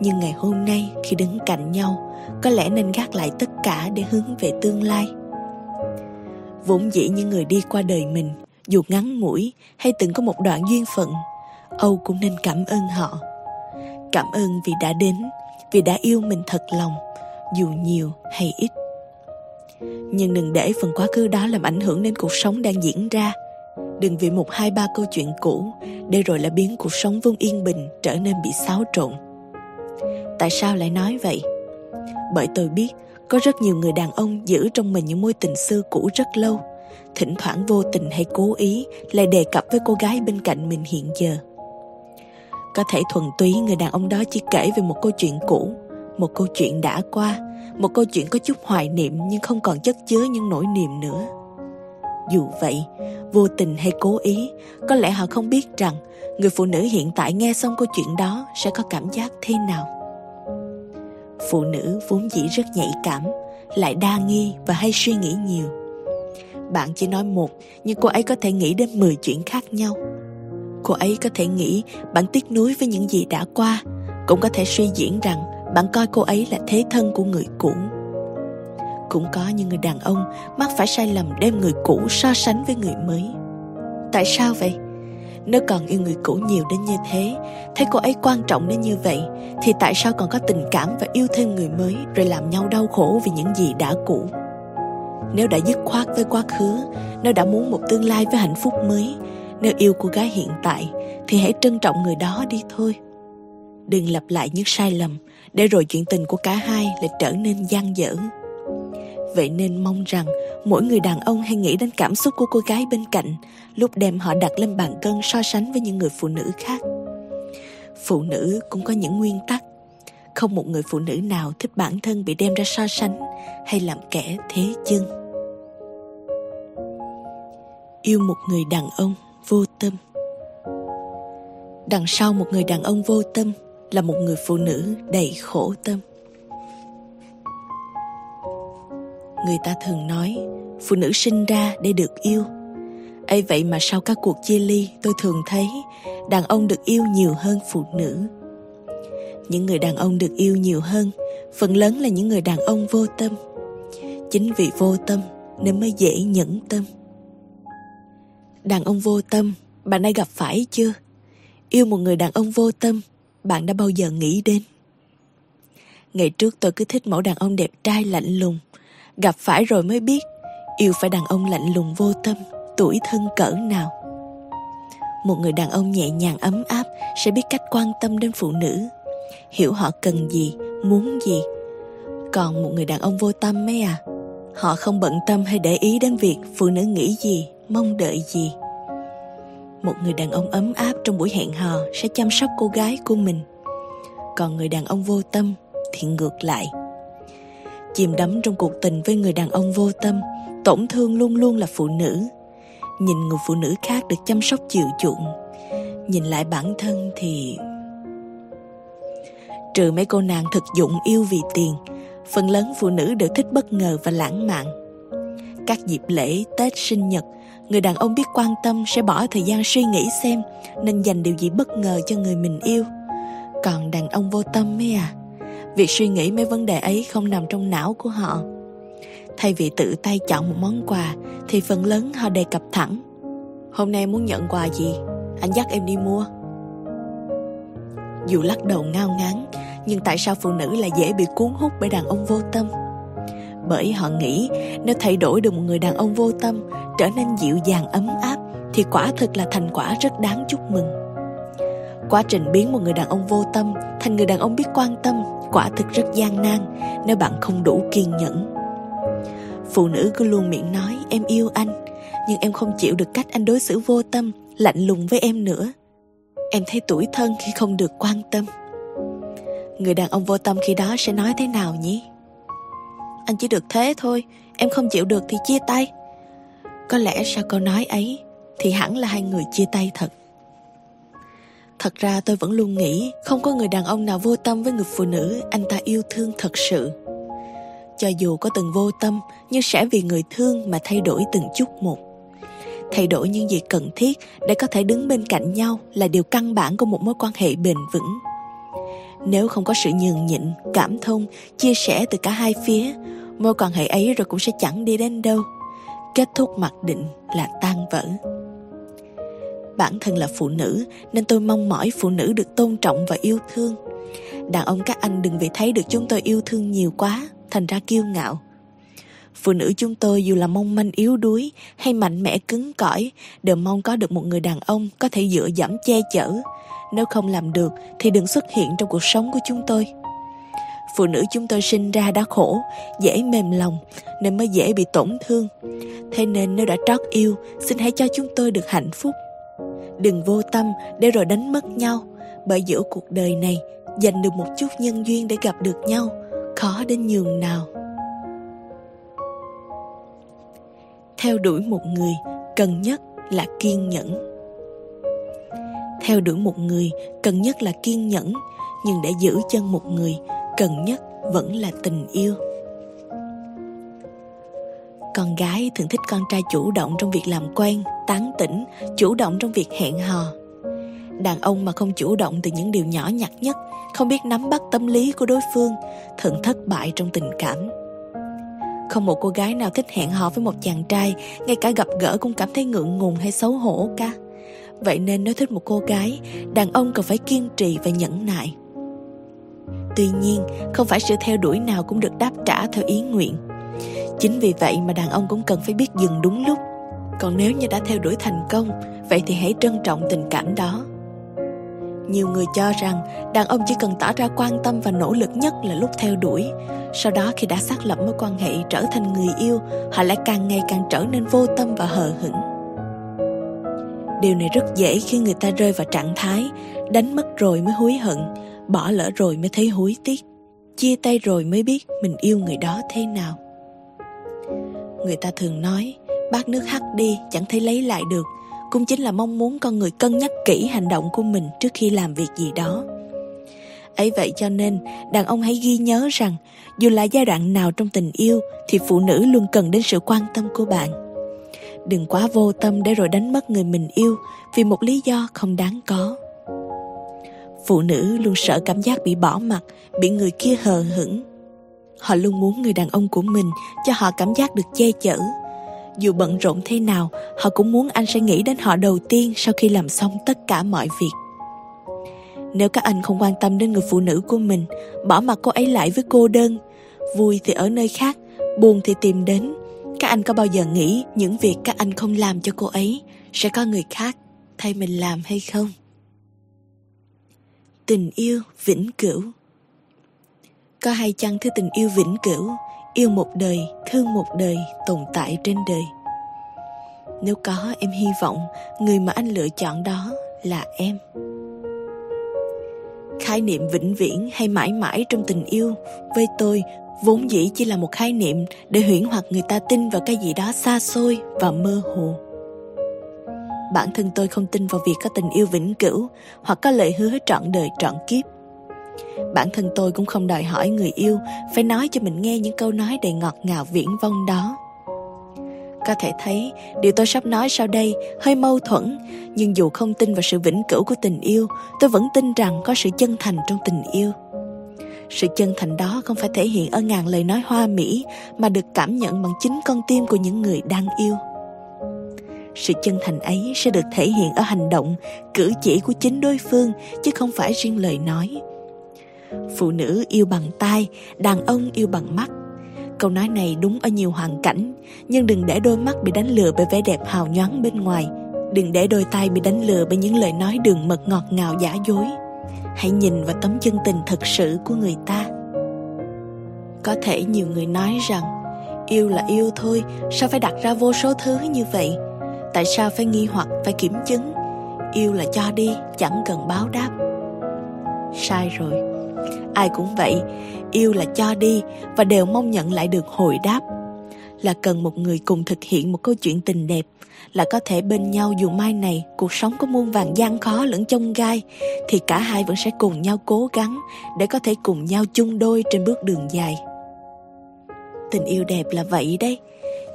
Nhưng ngày hôm nay khi đứng cạnh nhau, có lẽ nên gác lại tất cả để hướng về tương lai. Vốn dĩ những người đi qua đời mình, dù ngắn ngủi hay từng có một đoạn duyên phận, Âu cũng nên cảm ơn họ. Cảm ơn vì đã đến, vì đã yêu mình thật lòng, dù nhiều hay ít. Nhưng đừng để phần quá khứ đó làm ảnh hưởng đến cuộc sống đang diễn ra Đừng vì một hai ba câu chuyện cũ để rồi là biến cuộc sống vốn yên bình trở nên bị xáo trộn. Tại sao lại nói vậy? Bởi tôi biết có rất nhiều người đàn ông giữ trong mình những mối tình xưa cũ rất lâu, thỉnh thoảng vô tình hay cố ý lại đề cập với cô gái bên cạnh mình hiện giờ. Có thể thuần túy người đàn ông đó chỉ kể về một câu chuyện cũ, một câu chuyện đã qua, một câu chuyện có chút hoài niệm nhưng không còn chất chứa những nỗi niềm nữa. Dù vậy, vô tình hay cố ý, có lẽ họ không biết rằng người phụ nữ hiện tại nghe xong câu chuyện đó sẽ có cảm giác thế nào. Phụ nữ vốn dĩ rất nhạy cảm, lại đa nghi và hay suy nghĩ nhiều. Bạn chỉ nói một, nhưng cô ấy có thể nghĩ đến 10 chuyện khác nhau. Cô ấy có thể nghĩ bạn tiếc nuối với những gì đã qua, cũng có thể suy diễn rằng bạn coi cô ấy là thế thân của người cũ cũng có những người đàn ông mắc phải sai lầm đem người cũ so sánh với người mới. Tại sao vậy? Nếu còn yêu người cũ nhiều đến như thế, thấy cô ấy quan trọng đến như vậy, thì tại sao còn có tình cảm và yêu thêm người mới rồi làm nhau đau khổ vì những gì đã cũ? Nếu đã dứt khoát với quá khứ, nếu đã muốn một tương lai với hạnh phúc mới, nếu yêu cô gái hiện tại, thì hãy trân trọng người đó đi thôi. Đừng lặp lại những sai lầm, để rồi chuyện tình của cả hai lại trở nên gian dở. Vậy nên mong rằng mỗi người đàn ông hay nghĩ đến cảm xúc của cô gái bên cạnh lúc đem họ đặt lên bàn cân so sánh với những người phụ nữ khác. Phụ nữ cũng có những nguyên tắc. Không một người phụ nữ nào thích bản thân bị đem ra so sánh hay làm kẻ thế chân. Yêu một người đàn ông vô tâm Đằng sau một người đàn ông vô tâm là một người phụ nữ đầy khổ tâm. người ta thường nói, phụ nữ sinh ra để được yêu ấy vậy mà sau các cuộc chia ly tôi thường thấy đàn ông được yêu nhiều hơn phụ nữ. Những người đàn ông được yêu nhiều hơn phần lớn là những người đàn ông vô tâm. Chính vì vô tâm nên mới dễ nhẫn tâm. Đàn ông vô tâm bạn đã gặp phải chưa? Yêu một người đàn ông vô tâm bạn đã bao giờ nghĩ đến? Ngày trước tôi cứ thích mẫu đàn ông đẹp trai lạnh lùng. Gặp phải rồi mới biết, yêu phải đàn ông lạnh lùng vô tâm, tuổi thân cỡ nào. Một người đàn ông nhẹ nhàng ấm áp sẽ biết cách quan tâm đến phụ nữ, hiểu họ cần gì, muốn gì. Còn một người đàn ông vô tâm mấy à, họ không bận tâm hay để ý đến việc phụ nữ nghĩ gì, mong đợi gì. Một người đàn ông ấm áp trong buổi hẹn hò sẽ chăm sóc cô gái của mình. Còn người đàn ông vô tâm thì ngược lại. Chìm đắm trong cuộc tình với người đàn ông vô tâm, tổn thương luôn luôn là phụ nữ. Nhìn người phụ nữ khác được chăm sóc chịu chuộng, nhìn lại bản thân thì trừ mấy cô nàng thực dụng yêu vì tiền, phần lớn phụ nữ đều thích bất ngờ và lãng mạn. Các dịp lễ, Tết, sinh nhật, người đàn ông biết quan tâm sẽ bỏ thời gian suy nghĩ xem nên dành điều gì bất ngờ cho người mình yêu. Còn đàn ông vô tâm ấy à, việc suy nghĩ mấy vấn đề ấy không nằm trong não của họ. Thay vì tự tay chọn một món quà thì phần lớn họ đề cập thẳng. Hôm nay muốn nhận quà gì? Anh dắt em đi mua. Dù lắc đầu ngao ngán, nhưng tại sao phụ nữ lại dễ bị cuốn hút bởi đàn ông vô tâm? Bởi họ nghĩ nếu thay đổi được một người đàn ông vô tâm trở nên dịu dàng ấm áp thì quả thực là thành quả rất đáng chúc mừng. Quá trình biến một người đàn ông vô tâm thành người đàn ông biết quan tâm quả thực rất gian nan nếu bạn không đủ kiên nhẫn. Phụ nữ cứ luôn miệng nói em yêu anh, nhưng em không chịu được cách anh đối xử vô tâm, lạnh lùng với em nữa. Em thấy tuổi thân khi không được quan tâm. Người đàn ông vô tâm khi đó sẽ nói thế nào nhỉ? Anh chỉ được thế thôi, em không chịu được thì chia tay. Có lẽ sau câu nói ấy thì hẳn là hai người chia tay thật. Thật ra tôi vẫn luôn nghĩ không có người đàn ông nào vô tâm với người phụ nữ anh ta yêu thương thật sự. Cho dù có từng vô tâm nhưng sẽ vì người thương mà thay đổi từng chút một. Thay đổi những gì cần thiết để có thể đứng bên cạnh nhau là điều căn bản của một mối quan hệ bền vững. Nếu không có sự nhường nhịn, cảm thông, chia sẻ từ cả hai phía, mối quan hệ ấy rồi cũng sẽ chẳng đi đến đâu. Kết thúc mặc định là tan vỡ. Bản thân là phụ nữ nên tôi mong mỏi phụ nữ được tôn trọng và yêu thương. Đàn ông các anh đừng vì thấy được chúng tôi yêu thương nhiều quá, thành ra kiêu ngạo. Phụ nữ chúng tôi dù là mong manh yếu đuối hay mạnh mẽ cứng cỏi đều mong có được một người đàn ông có thể dựa dẫm che chở. Nếu không làm được thì đừng xuất hiện trong cuộc sống của chúng tôi. Phụ nữ chúng tôi sinh ra đã khổ, dễ mềm lòng nên mới dễ bị tổn thương. Thế nên nếu đã trót yêu, xin hãy cho chúng tôi được hạnh phúc. Đừng vô tâm để rồi đánh mất nhau Bởi giữa cuộc đời này Dành được một chút nhân duyên để gặp được nhau Khó đến nhường nào. Theo đuổi một người Cần nhất là kiên nhẫn. Theo đuổi một người Cần nhất là kiên nhẫn Nhưng để giữ chân một người Cần nhất vẫn là tình yêu. Con gái thường thích con trai chủ động trong việc làm quen, tán tỉnh, chủ động trong việc hẹn hò. Đàn ông mà không chủ động từ những điều nhỏ nhặt nhất, không biết nắm bắt tâm lý của đối phương, thường thất bại trong tình cảm. Không một cô gái nào thích hẹn hò với một chàng trai, ngay cả gặp gỡ cũng cảm thấy ngượng ngùng hay xấu hổ cả. Vậy nên nếu thích một cô gái, đàn ông cần phải kiên trì và nhẫn nại. Tuy nhiên, không phải sự theo đuổi nào cũng được đáp trả theo ý nguyện. Chính vì vậy mà đàn ông cũng cần phải biết dừng đúng lúc Còn nếu như đã theo đuổi thành công Vậy thì hãy trân trọng tình cảm đó nhiều người cho rằng đàn ông chỉ cần tỏ ra quan tâm và nỗ lực nhất là lúc theo đuổi. Sau đó khi đã xác lập mối quan hệ trở thành người yêu, Họ lại càng ngày càng trở nên vô tâm và hờ hững. Điều này rất dễ khi người ta rơi vào trạng thái Đánh mất rồi mới hối hận, Bỏ lỡ rồi mới thấy hối tiếc, Chia tay rồi mới biết mình yêu người đó thế nào. Người ta thường nói, Bát nước hắt đi, chẳng thấy lấy lại được. Cũng chính là mong muốn con người cân nhắc kỹ hành động của mình Trước khi làm việc gì đó. Ấy vậy cho nên, đàn ông hãy ghi nhớ rằng, dù là giai đoạn nào trong tình yêu, thì phụ nữ luôn cần đến sự quan tâm của bạn. Đừng quá vô tâm để rồi đánh mất người mình yêu vì một lý do không đáng có. Phụ nữ luôn sợ cảm giác bị bỏ mặt bị người kia hờ hững. Họ luôn muốn người đàn ông của mình cho họ cảm giác được che chở. Dù bận rộn thế nào, họ cũng muốn anh sẽ nghĩ đến họ đầu tiên sau khi làm xong tất cả mọi việc. Nếu các anh không quan tâm đến người phụ nữ của mình, bỏ mặt cô ấy lại với cô đơn, vui thì ở nơi khác, buồn thì tìm đến. Các anh có bao giờ nghĩ những việc các anh không làm cho cô ấy sẽ có người khác thay mình làm hay không? Tình yêu vĩnh cửu Có hay chăng thứ tình yêu vĩnh cửu, yêu một đời, thương một đời, tồn tại trên đời? Nếu có, em hy vọng người mà anh lựa chọn đó là em. Khái niệm vĩnh viễn hay mãi mãi trong tình yêu với tôi vốn dĩ chỉ là một khái niệm để huyễn hoặc người ta tin vào cái gì đó xa xôi và mơ hồ. Bản thân tôi không tin vào việc có tình yêu vĩnh cửu hoặc có lời hứa trọn đời trọn kiếp. Bản thân tôi cũng không đòi hỏi người yêu phải nói cho mình nghe những câu nói đầy ngọt ngào viễn vông đó. Có thể thấy điều tôi sắp nói sau đây hơi mâu thuẫn, nhưng dù không tin vào sự vĩnh cửu của tình yêu, tôi vẫn tin rằng có sự chân thành trong tình yêu. Sự chân thành đó không phải thể hiện ở ngàn lời nói hoa mỹ mà được cảm nhận bằng chính con tim của những người đang yêu. Sự chân thành ấy sẽ được thể hiện ở hành động, cử chỉ của chính đối phương chứ không phải riêng lời nói. Phụ nữ yêu bằng tai, đàn ông yêu bằng mắt. Câu nói này đúng ở nhiều hoàn cảnh, nhưng đừng để đôi mắt bị đánh lừa bởi vẻ đẹp hào nhoáng bên ngoài. Đừng để đôi tay bị đánh lừa bởi những lời nói đường mật ngọt ngào giả dối. Hãy nhìn vào tấm chân tình thật sự của người ta. Có thể nhiều người nói rằng yêu là yêu thôi, sao phải đặt ra vô số thứ như vậy? Tại sao phải nghi hoặc, phải kiểm chứng? Yêu là cho đi, chẳng cần báo đáp. Sai rồi. Ai cũng vậy, yêu là cho đi và đều mong nhận lại được hồi đáp. Là cần một người cùng thực hiện một câu chuyện tình đẹp, là có thể bên nhau dù mai này cuộc sống có muôn vàng gian khó lẫn chông gai, thì cả hai vẫn sẽ cùng nhau cố gắng để có thể cùng nhau chung đôi trên bước đường dài. Tình yêu đẹp là vậy đấy,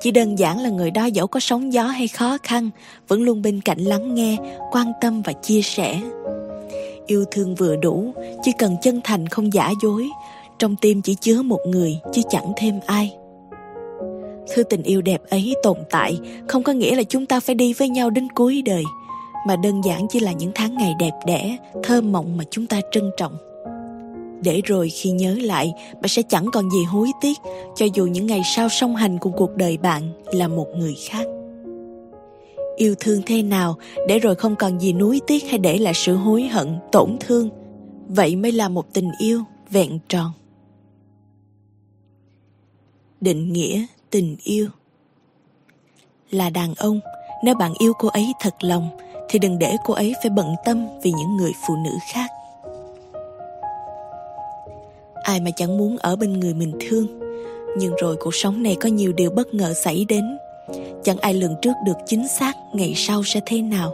chỉ đơn giản là người đó dẫu có sóng gió hay khó khăn vẫn luôn bên cạnh lắng nghe quan tâm và chia sẻ yêu thương vừa đủ, chỉ cần chân thành không giả dối. Trong tim chỉ chứa một người, chứ chẳng thêm ai. Thứ tình yêu đẹp ấy tồn tại, không có nghĩa là chúng ta phải đi với nhau đến cuối đời, mà đơn giản chỉ là những tháng ngày đẹp đẽ thơ mộng mà chúng ta trân trọng. Để rồi khi nhớ lại, bạn sẽ chẳng còn gì hối tiếc, cho dù những ngày sau song hành cùng cuộc đời bạn là một người khác yêu thương thế nào để rồi không còn gì nuối tiếc hay để lại sự hối hận, tổn thương. Vậy mới là một tình yêu vẹn tròn. Định nghĩa tình yêu. Là đàn ông, nếu bạn yêu cô ấy thật lòng, thì đừng để cô ấy phải bận tâm vì những người phụ nữ khác. Ai mà chẳng muốn ở bên người mình thương, nhưng rồi cuộc sống này có nhiều điều bất ngờ xảy đến chẳng ai lường trước được chính xác ngày sau sẽ thế nào.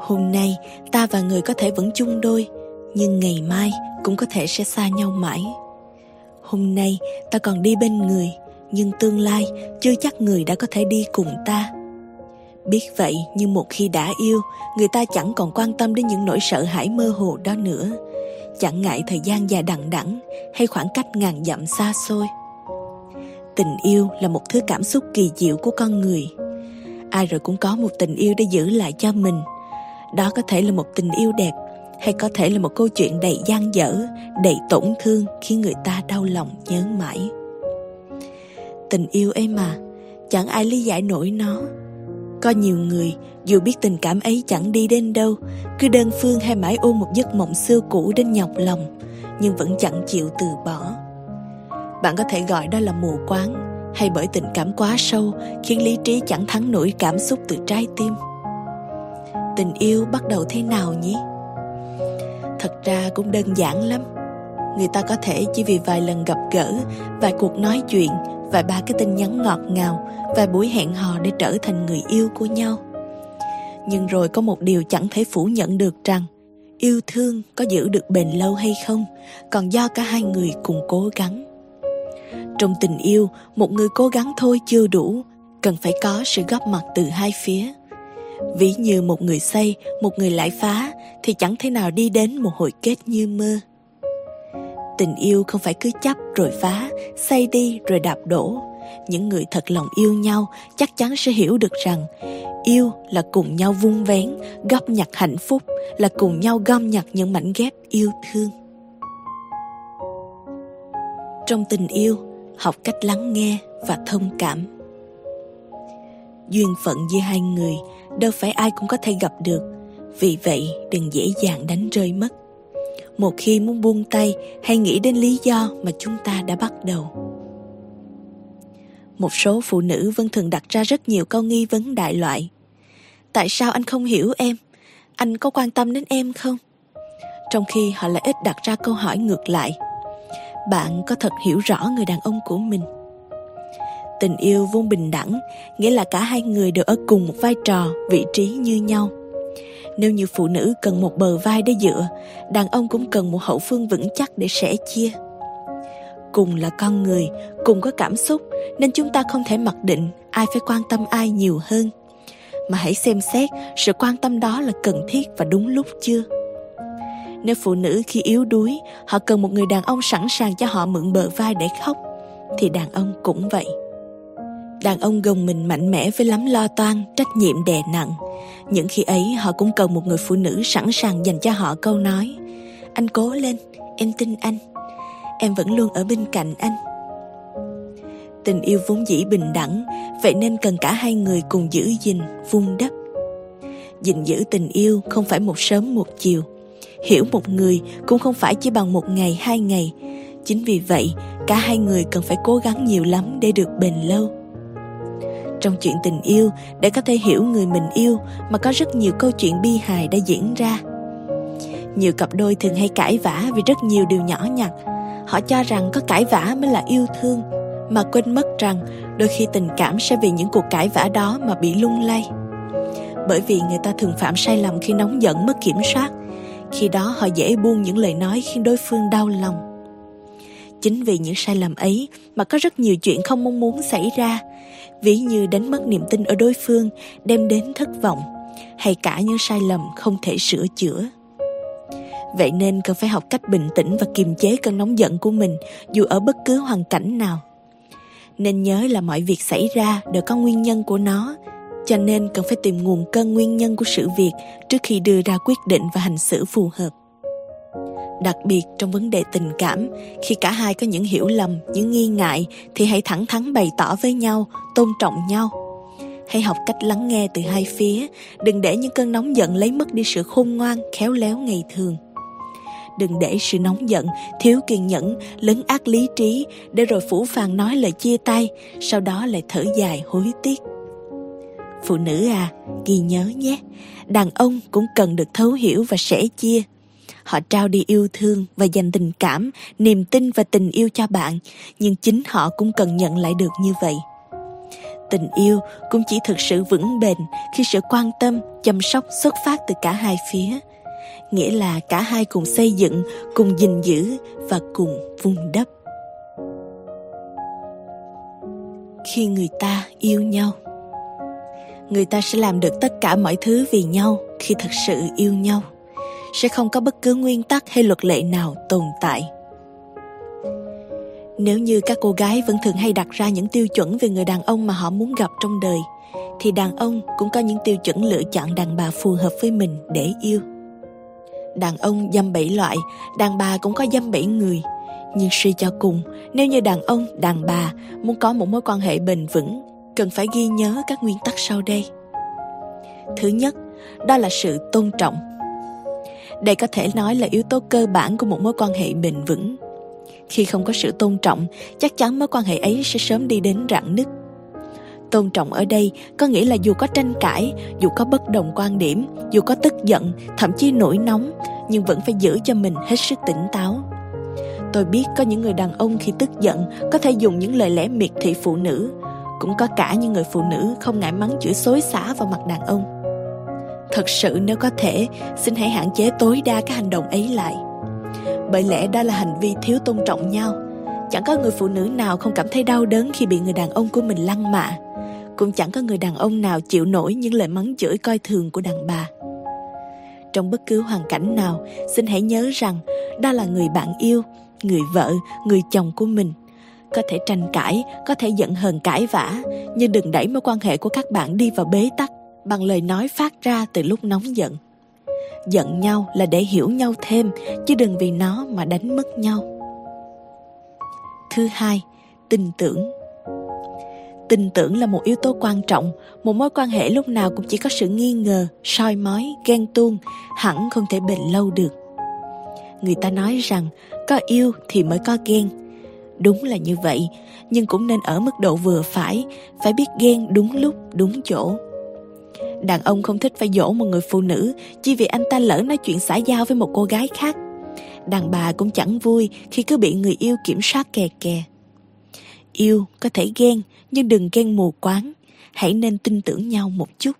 Hôm nay, ta và người có thể vẫn chung đôi, nhưng ngày mai cũng có thể sẽ xa nhau mãi. Hôm nay, ta còn đi bên người, nhưng tương lai chưa chắc người đã có thể đi cùng ta. Biết vậy nhưng một khi đã yêu, người ta chẳng còn quan tâm đến những nỗi sợ hãi mơ hồ đó nữa. Chẳng ngại thời gian dài đằng đẵng hay khoảng cách ngàn dặm xa xôi tình yêu là một thứ cảm xúc kỳ diệu của con người. Ai rồi cũng có một tình yêu để giữ lại cho mình. Đó có thể là một tình yêu đẹp, hay có thể là một câu chuyện đầy gian dở, đầy tổn thương khiến người ta đau lòng, nhớ mãi. Tình yêu ấy mà, chẳng ai lý giải nổi nó. Có nhiều người, dù biết tình cảm ấy chẳng đi đến đâu, cứ đơn phương hay mãi ôm một giấc mộng xưa cũ đến nhọc lòng, nhưng vẫn chẳng chịu từ bỏ bạn có thể gọi đó là mù quáng, hay bởi tình cảm quá sâu khiến lý trí chẳng thắng nổi cảm xúc từ trái tim. Tình yêu bắt đầu thế nào nhỉ? Thật ra cũng đơn giản lắm. Người ta có thể chỉ vì vài lần gặp gỡ, vài cuộc nói chuyện vài ba cái tin nhắn ngọt ngào vài buổi hẹn hò để trở thành người yêu của nhau. Nhưng rồi có một điều chẳng thể phủ nhận được rằng, yêu thương có giữ được bền lâu hay không, còn do cả hai người cùng cố gắng trong tình yêu, một người cố gắng thôi chưa đủ, cần phải có sự góp mặt từ hai phía. Ví như một người xây một người lại phá, thì chẳng thể nào đi đến một hồi kết như mơ. Tình yêu không phải cứ chấp rồi phá xây đi rồi đạp đổ. Những người thật lòng yêu nhau chắc chắn sẽ hiểu được rằng yêu là cùng nhau vun vén, góp nhặt hạnh phúc, là cùng nhau gom nhặt những mảnh ghép yêu thương. Trong tình yêu học cách lắng nghe và thông cảm. Duyên phận giữa hai người đâu phải ai cũng có thể gặp được, vì vậy đừng dễ dàng đánh rơi mất. Một khi muốn buông tay hay nghĩ đến lý do mà chúng ta đã bắt đầu. Một số phụ nữ vẫn thường đặt ra rất nhiều câu nghi vấn đại loại. Tại sao anh không hiểu em? Anh có quan tâm đến em không? Trong khi họ lại ít đặt ra câu hỏi ngược lại bạn có thật hiểu rõ người đàn ông của mình. Tình yêu vốn bình đẳng, nghĩa là cả hai người đều ở cùng một vai trò, vị trí như nhau. Nếu như phụ nữ cần một bờ vai để dựa, đàn ông cũng cần một hậu phương vững chắc để sẻ chia. Cùng là con người, cùng có cảm xúc, nên chúng ta không thể mặc định ai phải quan tâm ai nhiều hơn. Mà hãy xem xét sự quan tâm đó là cần thiết và đúng lúc chưa? Nếu phụ nữ khi yếu đuối, họ cần một người đàn ông sẵn sàng cho họ mượn bờ vai để khóc, thì đàn ông cũng vậy. Đàn ông gồng mình mạnh mẽ với lắm lo toan, trách nhiệm đè nặng. Những khi ấy, họ cũng cần một người phụ nữ sẵn sàng dành cho họ câu nói, anh cố lên, em tin anh. Em vẫn luôn ở bên cạnh anh. Tình yêu vốn dĩ bình đẳng, vậy nên cần cả hai người cùng giữ gìn, vun đắp. Gìn giữ tình yêu không phải một sớm một chiều hiểu một người cũng không phải chỉ bằng một ngày, hai ngày. Chính vì vậy, cả hai người cần phải cố gắng nhiều lắm để được bền lâu. Trong chuyện tình yêu, để có thể hiểu người mình yêu mà có rất nhiều câu chuyện bi hài đã diễn ra. Nhiều cặp đôi thường hay cãi vã vì rất nhiều điều nhỏ nhặt. Họ cho rằng có cãi vã mới là yêu thương, mà quên mất rằng đôi khi tình cảm sẽ vì những cuộc cãi vã đó mà bị lung lay. Bởi vì người ta thường phạm sai lầm khi nóng giận, mất kiểm soát khi đó họ dễ buông những lời nói khiến đối phương đau lòng. Chính vì những sai lầm ấy mà có rất nhiều chuyện không mong muốn xảy ra, ví như đánh mất niềm tin ở đối phương, đem đến thất vọng, hay cả những sai lầm không thể sửa chữa. Vậy nên cần phải học cách bình tĩnh và kiềm chế cơn nóng giận của mình dù ở bất cứ hoàn cảnh nào. Nên nhớ là mọi việc xảy ra đều có nguyên nhân của nó cho nên cần phải tìm nguồn cơn nguyên nhân của sự việc trước khi đưa ra quyết định và hành xử phù hợp. Đặc biệt trong vấn đề tình cảm, khi cả hai có những hiểu lầm, những nghi ngại thì hãy thẳng thắn bày tỏ với nhau, tôn trọng nhau. Hãy học cách lắng nghe từ hai phía, đừng để những cơn nóng giận lấy mất đi sự khôn ngoan, khéo léo ngày thường. Đừng để sự nóng giận, thiếu kiên nhẫn, lấn át lý trí để rồi phủ phàng nói lời chia tay, sau đó lại thở dài hối tiếc phụ nữ à ghi nhớ nhé. Đàn ông cũng cần được thấu hiểu và sẻ chia. Họ trao đi yêu thương và dành tình cảm, niềm tin và tình yêu cho bạn, nhưng chính họ cũng cần nhận lại được như vậy. Tình yêu cũng chỉ thực sự vững bền khi sự quan tâm, chăm sóc xuất phát từ cả hai phía. Nghĩa là cả hai cùng xây dựng, cùng gìn giữ và cùng vun đắp. Khi người ta yêu nhau người ta sẽ làm được tất cả mọi thứ vì nhau khi thật sự yêu nhau. Sẽ không có bất cứ nguyên tắc hay luật lệ nào tồn tại. Nếu như các cô gái vẫn thường hay đặt ra những tiêu chuẩn về người đàn ông mà họ muốn gặp trong đời, thì đàn ông cũng có những tiêu chuẩn lựa chọn đàn bà phù hợp với mình để yêu. Đàn ông dăm bảy loại, đàn bà cũng có dăm bảy người. Nhưng suy cho cùng, nếu như đàn ông, đàn bà muốn có một mối quan hệ bền vững cần phải ghi nhớ các nguyên tắc sau đây. Thứ nhất, đó là sự tôn trọng. Đây có thể nói là yếu tố cơ bản của một mối quan hệ bền vững. Khi không có sự tôn trọng, chắc chắn mối quan hệ ấy sẽ sớm đi đến rạn nứt. Tôn trọng ở đây có nghĩa là dù có tranh cãi, dù có bất đồng quan điểm, dù có tức giận, thậm chí nổi nóng, nhưng vẫn phải giữ cho mình hết sức tỉnh táo. Tôi biết có những người đàn ông khi tức giận có thể dùng những lời lẽ miệt thị phụ nữ cũng có cả những người phụ nữ không ngại mắng chửi xối xả vào mặt đàn ông. Thật sự nếu có thể, xin hãy hạn chế tối đa các hành động ấy lại. Bởi lẽ đó là hành vi thiếu tôn trọng nhau. Chẳng có người phụ nữ nào không cảm thấy đau đớn khi bị người đàn ông của mình lăng mạ. Cũng chẳng có người đàn ông nào chịu nổi những lời mắng chửi coi thường của đàn bà. Trong bất cứ hoàn cảnh nào, xin hãy nhớ rằng đó là người bạn yêu, người vợ, người chồng của mình có thể tranh cãi có thể giận hờn cãi vã nhưng đừng đẩy mối quan hệ của các bạn đi vào bế tắc bằng lời nói phát ra từ lúc nóng giận. Giận nhau là để hiểu nhau thêm, chứ đừng vì nó mà đánh mất nhau. Thứ hai, tin tưởng. Tin tưởng là một yếu tố quan trọng, một mối quan hệ lúc nào cũng chỉ có sự nghi ngờ, soi mói, ghen tuông, hẳn không thể bền lâu được. Người ta nói rằng có yêu thì mới có ghen. Đúng là như vậy, nhưng cũng nên ở mức độ vừa phải, phải biết ghen đúng lúc, đúng chỗ. Đàn ông không thích phải dỗ một người phụ nữ chỉ vì anh ta lỡ nói chuyện xã giao với một cô gái khác. Đàn bà cũng chẳng vui khi cứ bị người yêu kiểm soát kè kè. Yêu có thể ghen nhưng đừng ghen mù quáng, hãy nên tin tưởng nhau một chút.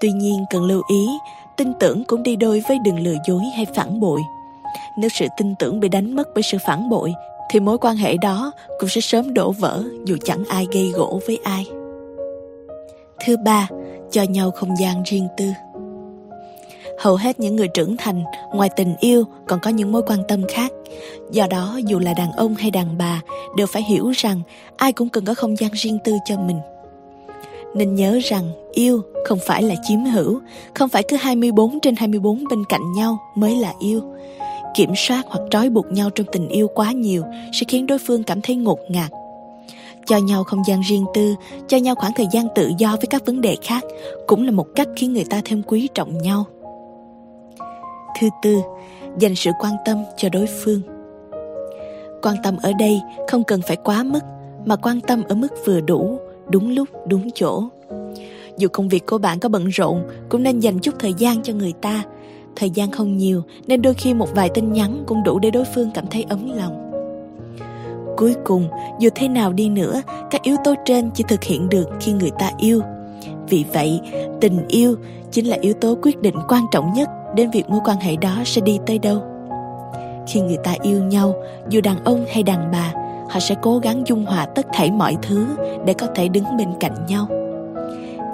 Tuy nhiên cần lưu ý, tin tưởng cũng đi đôi với đừng lừa dối hay phản bội. Nếu sự tin tưởng bị đánh mất bởi sự phản bội, thì mối quan hệ đó cũng sẽ sớm đổ vỡ dù chẳng ai gây gỗ với ai. Thứ ba, cho nhau không gian riêng tư. Hầu hết những người trưởng thành, ngoài tình yêu còn có những mối quan tâm khác. Do đó, dù là đàn ông hay đàn bà, đều phải hiểu rằng ai cũng cần có không gian riêng tư cho mình. Nên nhớ rằng yêu không phải là chiếm hữu, không phải cứ 24 trên 24 bên cạnh nhau mới là yêu. Kiểm soát hoặc trói buộc nhau trong tình yêu quá nhiều sẽ khiến đối phương cảm thấy ngột ngạt, cho nhau không gian riêng tư, cho nhau khoảng thời gian tự do với các vấn đề khác cũng là một cách khiến người ta thêm quý trọng nhau. Thứ tư, dành sự quan tâm cho đối phương. Quan tâm ở đây không cần phải quá mức, mà quan tâm ở mức vừa đủ, đúng lúc, đúng chỗ. Dù công việc của bạn có bận rộn, cũng nên dành chút thời gian cho người ta. Thời gian không nhiều, nên đôi khi một vài tin nhắn cũng đủ để đối phương cảm thấy ấm lòng. Cuối cùng, dù thế nào đi nữa, các yếu tố trên chỉ thực hiện được khi người ta yêu. Vì vậy, tình yêu chính là yếu tố quyết định quan trọng nhất đến việc mối quan hệ đó sẽ đi tới đâu. Khi người ta yêu nhau, dù đàn ông hay đàn bà, họ sẽ cố gắng dung hòa tất thảy mọi thứ để có thể đứng bên cạnh nhau.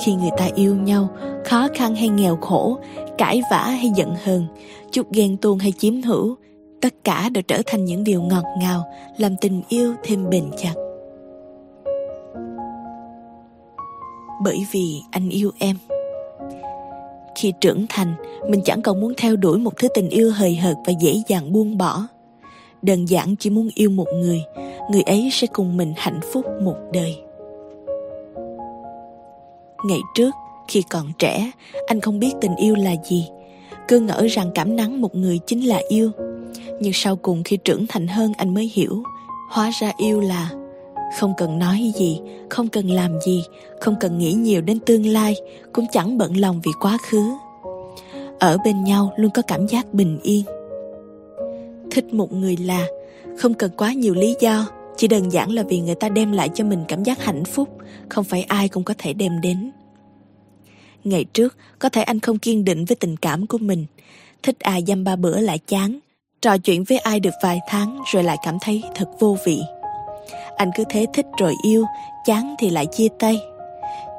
Khi người ta yêu nhau, khó khăn hay nghèo khổ, cãi vã hay giận hờn, chút ghen tuông hay chiếm hữu, tất cả đều trở thành những điều ngọt ngào làm tình yêu thêm bền chặt. Bởi vì anh yêu em. Khi trưởng thành mình chẳng còn muốn theo đuổi một thứ tình yêu hời hợt và dễ dàng buông bỏ. Đơn giản chỉ muốn yêu một người người ấy sẽ cùng mình hạnh phúc một đời ngày trước, khi còn trẻ, anh không biết tình yêu là gì. Cứ ngỡ rằng cảm nắng một người chính là yêu. Nhưng sau cùng khi trưởng thành hơn, anh mới hiểu. Hóa ra yêu là không cần nói gì, không cần làm gì, không cần nghĩ nhiều đến tương lai, cũng chẳng bận lòng vì quá khứ. Ở bên nhau luôn có cảm giác bình yên. Thích một người là không cần quá nhiều lý do chỉ đơn giản là vì người ta đem lại cho mình cảm giác hạnh phúc không phải ai cũng có thể đem đến ngày trước có thể anh không kiên định với tình cảm của mình thích ai dăm ba bữa lại chán Trò chuyện với ai được vài tháng rồi lại cảm thấy thật vô vị. Anh cứ thế thích rồi yêu, chán thì lại chia tay.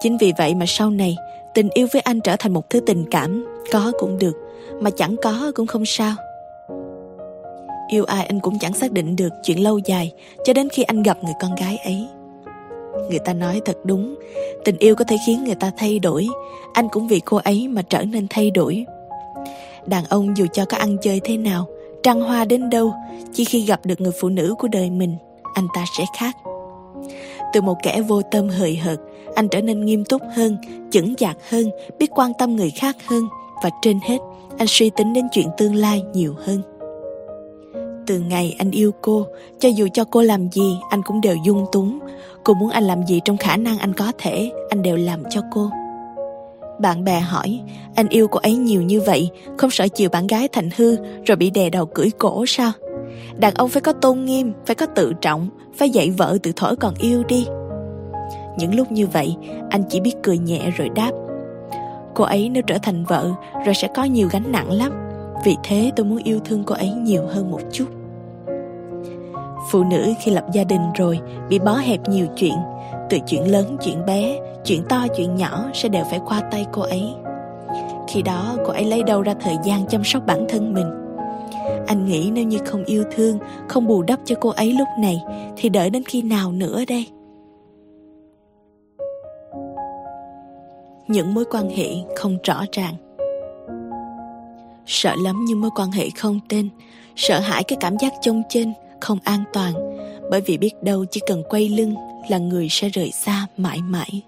Chính vì vậy mà sau này, tình yêu với anh trở thành một thứ tình cảm, có cũng được, mà chẳng có cũng không sao. Yêu ai anh cũng chẳng xác định được chuyện lâu dài cho đến khi anh gặp người con gái ấy. Người ta nói thật đúng, tình yêu có thể khiến người ta thay đổi, anh cũng vì cô ấy mà trở nên thay đổi. Đàn ông dù cho có ăn chơi thế nào trăng hoa đến đâu chỉ khi gặp được người phụ nữ của đời mình anh ta sẽ khác từ một kẻ vô tâm hời hợt anh trở nên nghiêm túc hơn chững chạc hơn biết quan tâm người khác hơn và trên hết anh suy tính đến chuyện tương lai nhiều hơn từ ngày anh yêu cô cho dù cho cô làm gì anh cũng đều dung túng cô muốn anh làm gì trong khả năng anh có thể anh đều làm cho cô bạn bè hỏi, anh yêu cô ấy nhiều như vậy, không sợ chiều bạn gái thành hư rồi bị đè đầu cưỡi cổ sao? Đàn ông phải có tôn nghiêm, phải có tự trọng, phải dạy vợ từ thổi còn yêu đi. Những lúc như vậy, anh chỉ biết cười nhẹ rồi đáp. Cô ấy nếu trở thành vợ rồi sẽ có nhiều gánh nặng lắm. Vì thế tôi muốn yêu thương cô ấy nhiều hơn một chút. Phụ nữ khi lập gia đình rồi bị bó hẹp nhiều chuyện, từ chuyện lớn chuyện bé, chuyện to chuyện nhỏ sẽ đều phải qua tay cô ấy. Khi đó cô ấy lấy đâu ra thời gian chăm sóc bản thân mình. Anh nghĩ nếu như không yêu thương, không bù đắp cho cô ấy lúc này thì đợi đến khi nào nữa đây? những mối quan hệ không rõ ràng sợ lắm những mối quan hệ không tên. Sợ hãi cái cảm giác trông trên không an toàn. Bởi vì biết đâu chỉ cần quay lưng là người sẽ rời xa mãi mãi.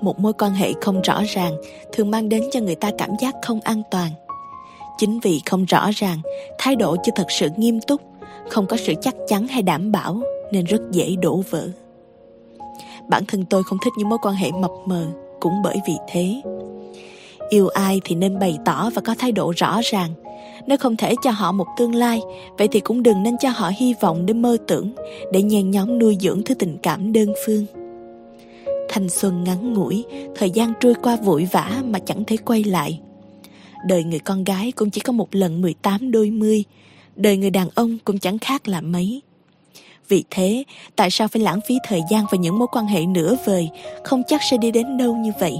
Một mối quan hệ không rõ ràng thường mang đến cho người ta cảm giác không an toàn. Chính vì không rõ ràng, thái độ chưa thật sự nghiêm túc, không có sự chắc chắn hay đảm bảo nên rất dễ đổ vỡ. Bản thân tôi không thích những mối quan hệ mập mờ cũng bởi vì thế yêu ai thì nên bày tỏ và có thái độ rõ ràng. Nếu không thể cho họ một tương lai, vậy thì cũng đừng nên cho họ hy vọng để mơ tưởng, để nhen nhóm nuôi dưỡng thứ tình cảm đơn phương. Thanh xuân ngắn ngủi, thời gian trôi qua vội vã mà chẳng thể quay lại. Đời người con gái cũng chỉ có một lần 18 đôi mươi, đời người đàn ông cũng chẳng khác là mấy. Vì thế, tại sao phải lãng phí thời gian vào những mối quan hệ nửa vời, không chắc sẽ đi đến đâu như vậy?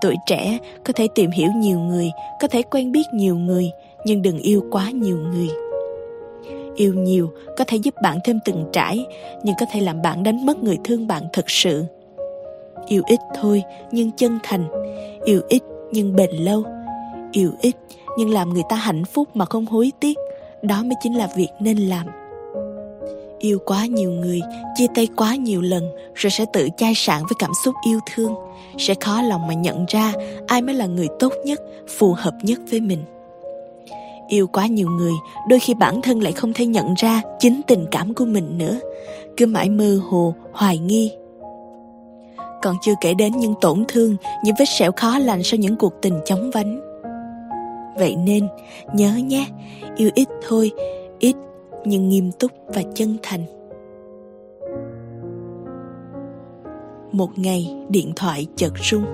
Tuổi trẻ, có thể tìm hiểu nhiều người, có thể quen biết nhiều người, nhưng đừng yêu quá nhiều người. Yêu nhiều có thể giúp bạn thêm từng trải, nhưng có thể làm bạn đánh mất người thương bạn thật sự. Yêu ít thôi, nhưng chân thành. Yêu ít, nhưng bền lâu. Yêu ít, nhưng làm người ta hạnh phúc mà không hối tiếc, đó mới chính là việc nên làm. Yêu quá nhiều người, chia tay quá nhiều lần, rồi sẽ tự chai sạn với cảm xúc yêu thương sẽ khó lòng mà nhận ra ai mới là người tốt nhất, phù hợp nhất với mình. Yêu quá nhiều người, đôi khi bản thân lại không thể nhận ra chính tình cảm của mình nữa. Cứ mãi mơ hồ, hoài nghi. Còn chưa kể đến những tổn thương, những vết sẹo khó lành sau những cuộc tình chóng vánh. Vậy nên, nhớ nhé, yêu ít thôi, ít nhưng nghiêm túc và chân thành. Một ngày điện thoại chợt rung.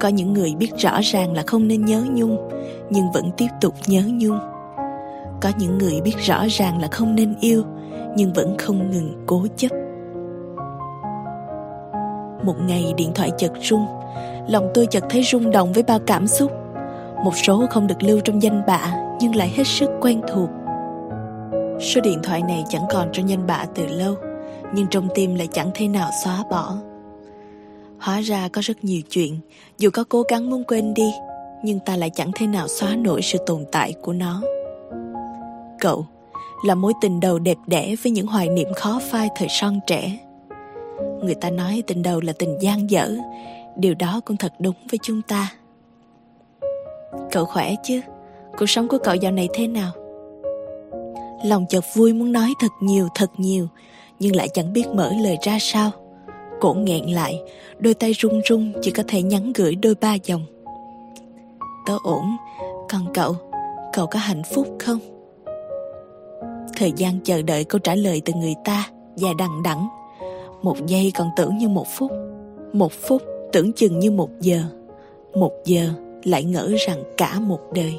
Có những người biết rõ ràng là không nên nhớ nhung, nhưng vẫn tiếp tục nhớ nhung. Có những người biết rõ ràng là không nên yêu, nhưng vẫn không ngừng cố chấp. Một ngày điện thoại chợt rung, lòng tôi chợt thấy rung động với bao cảm xúc. Một số không được lưu trong danh bạ, nhưng lại hết sức quen thuộc. Số điện thoại này chẳng còn trong danh bạ từ lâu nhưng trong tim lại chẳng thể nào xóa bỏ. Hóa ra có rất nhiều chuyện, dù có cố gắng muốn quên đi, nhưng ta lại chẳng thể nào xóa nổi sự tồn tại của nó. Cậu là mối tình đầu đẹp đẽ với những hoài niệm khó phai thời son trẻ. Người ta nói tình đầu là tình gian dở, điều đó cũng thật đúng với chúng ta. Cậu khỏe chứ? Cuộc sống của cậu dạo này thế nào? Lòng chợt vui muốn nói thật nhiều thật nhiều nhưng lại chẳng biết mở lời ra sao. Cổ nghẹn lại, đôi tay run run chỉ có thể nhắn gửi đôi ba dòng. Tớ ổn, còn cậu cậu có hạnh phúc không? Thời gian chờ đợi câu trả lời từ người ta dài đằng đẵng. Một giây còn tưởng như một phút một phút tưởng chừng như một giờ. Một giờ lại ngỡ rằng cả một đời.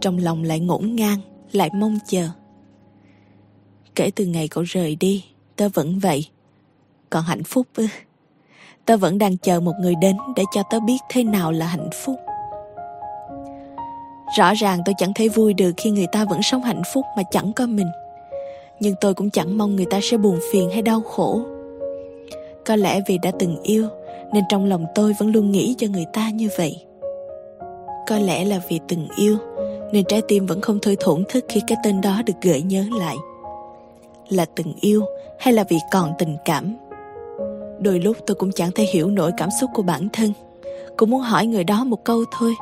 Trong lòng lại ngổn ngang, lại mong chờ kể từ ngày cậu rời đi, tớ vẫn vậy. Còn hạnh phúc ư? Tớ vẫn đang chờ một người đến để cho tớ biết thế nào là hạnh phúc. Rõ ràng tôi chẳng thấy vui được khi người ta vẫn sống hạnh phúc mà chẳng có mình. Nhưng tôi cũng chẳng mong người ta sẽ buồn phiền hay đau khổ. Có lẽ vì đã từng yêu, nên trong lòng tôi vẫn luôn nghĩ cho người ta như vậy. Có lẽ là vì từng yêu, nên trái tim vẫn không thôi thổn thức khi cái tên đó được gợi nhớ lại là từng yêu hay là vì còn tình cảm? Đôi lúc tôi cũng chẳng thể hiểu nổi cảm xúc của bản thân. Cũng muốn hỏi người đó một câu thôi.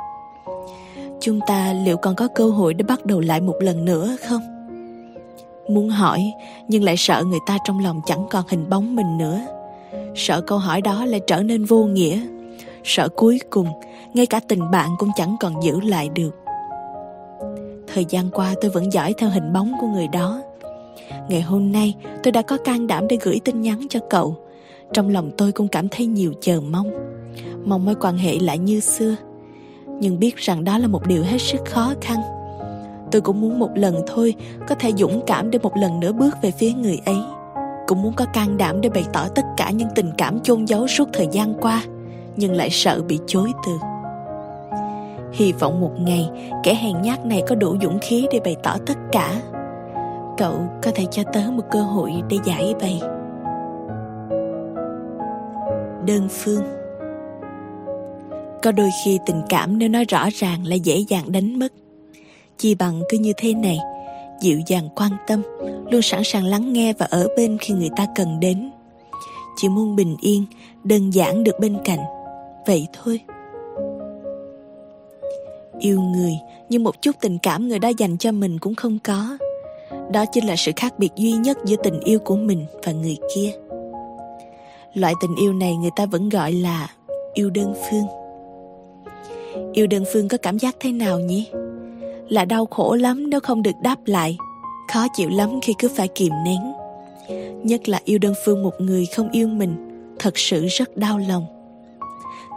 Chúng ta liệu còn có cơ hội để bắt đầu lại một lần nữa không? Muốn hỏi, nhưng lại sợ người ta trong lòng chẳng còn hình bóng mình nữa. Sợ câu hỏi đó lại trở nên vô nghĩa. Sợ cuối cùng, ngay cả tình bạn cũng chẳng còn giữ lại được. Thời gian qua tôi vẫn dõi theo hình bóng của người đó ngày hôm nay, tôi đã có can đảm để gửi tin nhắn cho cậu. Trong lòng tôi cũng cảm thấy nhiều chờ mong. Mong mối quan hệ lại như xưa. Nhưng biết rằng đó là một điều hết sức khó khăn. Tôi cũng muốn một lần thôi, có thể dũng cảm để một lần nữa bước về phía người ấy. Cũng muốn có can đảm để bày tỏ tất cả những tình cảm chôn giấu suốt thời gian qua, nhưng lại sợ bị chối từ. Hy vọng một ngày, kẻ hèn nhát này có đủ dũng khí để bày tỏ tất cả cậu có thể cho tớ một cơ hội để giải bày. Đơn phương. Có đôi khi tình cảm nếu nói rõ ràng là dễ dàng đánh mất. Chi bằng cứ như thế này, dịu dàng quan tâm, luôn sẵn sàng lắng nghe và ở bên khi người ta cần đến. Chỉ muốn bình yên, đơn giản được bên cạnh. Vậy thôi. Yêu người nhưng một chút tình cảm người đó dành cho mình cũng không có đó chính là sự khác biệt duy nhất giữa tình yêu của mình và người kia. Loại tình yêu này người ta vẫn gọi là yêu đơn phương. Yêu đơn phương có cảm giác thế nào nhỉ? Là đau khổ lắm nếu không được đáp lại, khó chịu lắm khi cứ phải kìm nén. Nhất là yêu đơn phương một người không yêu mình, thật sự rất đau lòng.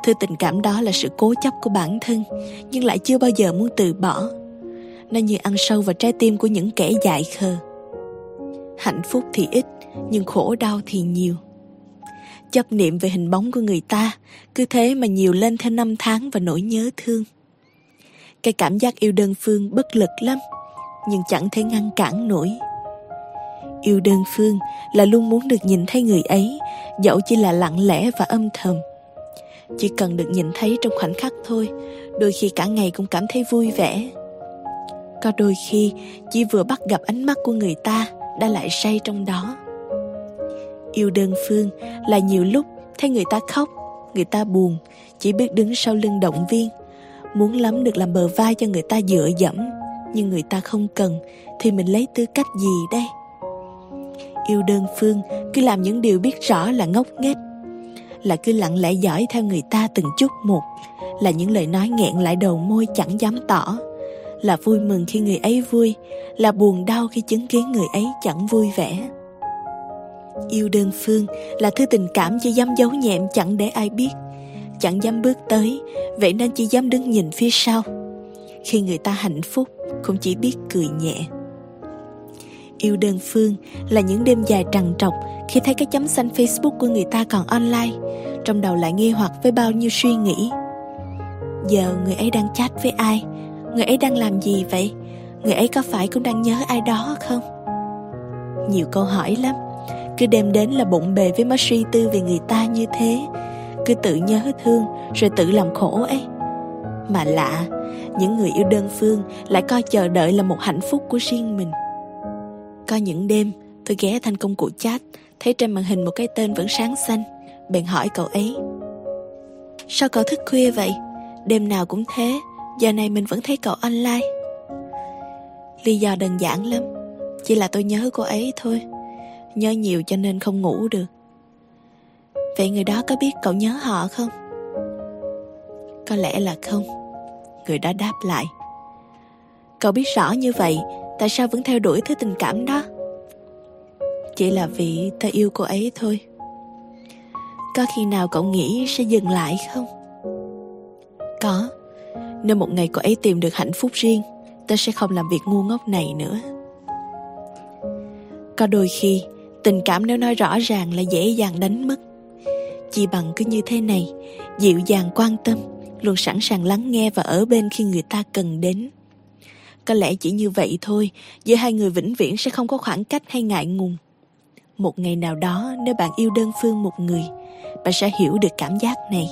Thứ tình cảm đó là sự cố chấp của bản thân, nhưng lại chưa bao giờ muốn từ bỏ nó như ăn sâu vào trái tim của những kẻ dại khờ. Hạnh phúc thì ít, nhưng khổ đau thì nhiều. Chấp niệm về hình bóng của người ta, cứ thế mà nhiều lên theo năm tháng và nỗi nhớ thương. Cái cảm giác yêu đơn phương bất lực lắm, nhưng chẳng thể ngăn cản nổi. Yêu đơn phương là luôn muốn được nhìn thấy người ấy, dẫu chỉ là lặng lẽ và âm thầm. Chỉ cần được nhìn thấy trong khoảnh khắc thôi, đôi khi cả ngày cũng cảm thấy vui vẻ có đôi khi chỉ vừa bắt gặp ánh mắt của người ta đã lại say trong đó. Yêu đơn phương là nhiều lúc thấy người ta khóc, người ta buồn, chỉ biết đứng sau lưng động viên. Muốn lắm được làm bờ vai cho người ta dựa dẫm, nhưng người ta không cần, thì mình lấy tư cách gì đây? Yêu đơn phương cứ làm những điều biết rõ là ngốc nghếch, là cứ lặng lẽ dõi theo người ta từng chút một, là những lời nói nghẹn lại đầu môi chẳng dám tỏ là vui mừng khi người ấy vui, là buồn đau khi chứng kiến người ấy chẳng vui vẻ. Yêu đơn phương là thứ tình cảm chỉ dám giấu nhẹm, chẳng để ai biết, chẳng dám bước tới, vậy nên chỉ dám đứng nhìn phía sau. Khi người ta hạnh phúc cũng chỉ biết cười nhẹ. Yêu đơn phương là những đêm dài trằn trọc khi thấy cái chấm xanh facebook của người ta còn online, trong đầu lại nghi hoặc với bao nhiêu suy nghĩ. Giờ người ấy đang chat với ai? Người ấy đang làm gì vậy? Người ấy có phải cũng đang nhớ ai đó không? Nhiều câu hỏi lắm. Cứ đem đến là bụng bề với mớ suy tư về người ta như thế. Cứ tự nhớ thương, rồi tự làm khổ ấy. Mà lạ, những người yêu đơn phương lại coi chờ đợi là một hạnh phúc của riêng mình. Có những đêm, tôi ghé thành công cụ chat, thấy trên màn hình một cái tên vẫn sáng xanh. Bèn hỏi cậu ấy, sao cậu thức khuya vậy? Đêm nào cũng thế giờ này mình vẫn thấy cậu online. Lý do đơn giản lắm, chỉ là tôi nhớ cô ấy thôi. Nhớ nhiều cho nên không ngủ được. Vậy người đó có biết cậu nhớ họ không? Có lẽ là không. Người đó đáp lại. Cậu biết rõ như vậy, tại sao vẫn theo đuổi thứ tình cảm đó? Chỉ là vì ta yêu cô ấy thôi. Có khi nào cậu nghĩ sẽ dừng lại không? Có nếu một ngày cô ấy tìm được hạnh phúc riêng, ta sẽ không làm việc ngu ngốc này nữa. Có đôi khi, tình cảm nếu nói rõ ràng là dễ dàng đánh mất. Chỉ bằng cứ như thế này, dịu dàng quan tâm, luôn sẵn sàng lắng nghe và ở bên khi người ta cần đến. Có lẽ chỉ như vậy thôi, giữa hai người vĩnh viễn sẽ không có khoảng cách hay ngại ngùng. Một ngày nào đó, nếu bạn yêu đơn phương một người, bạn sẽ hiểu được cảm giác này.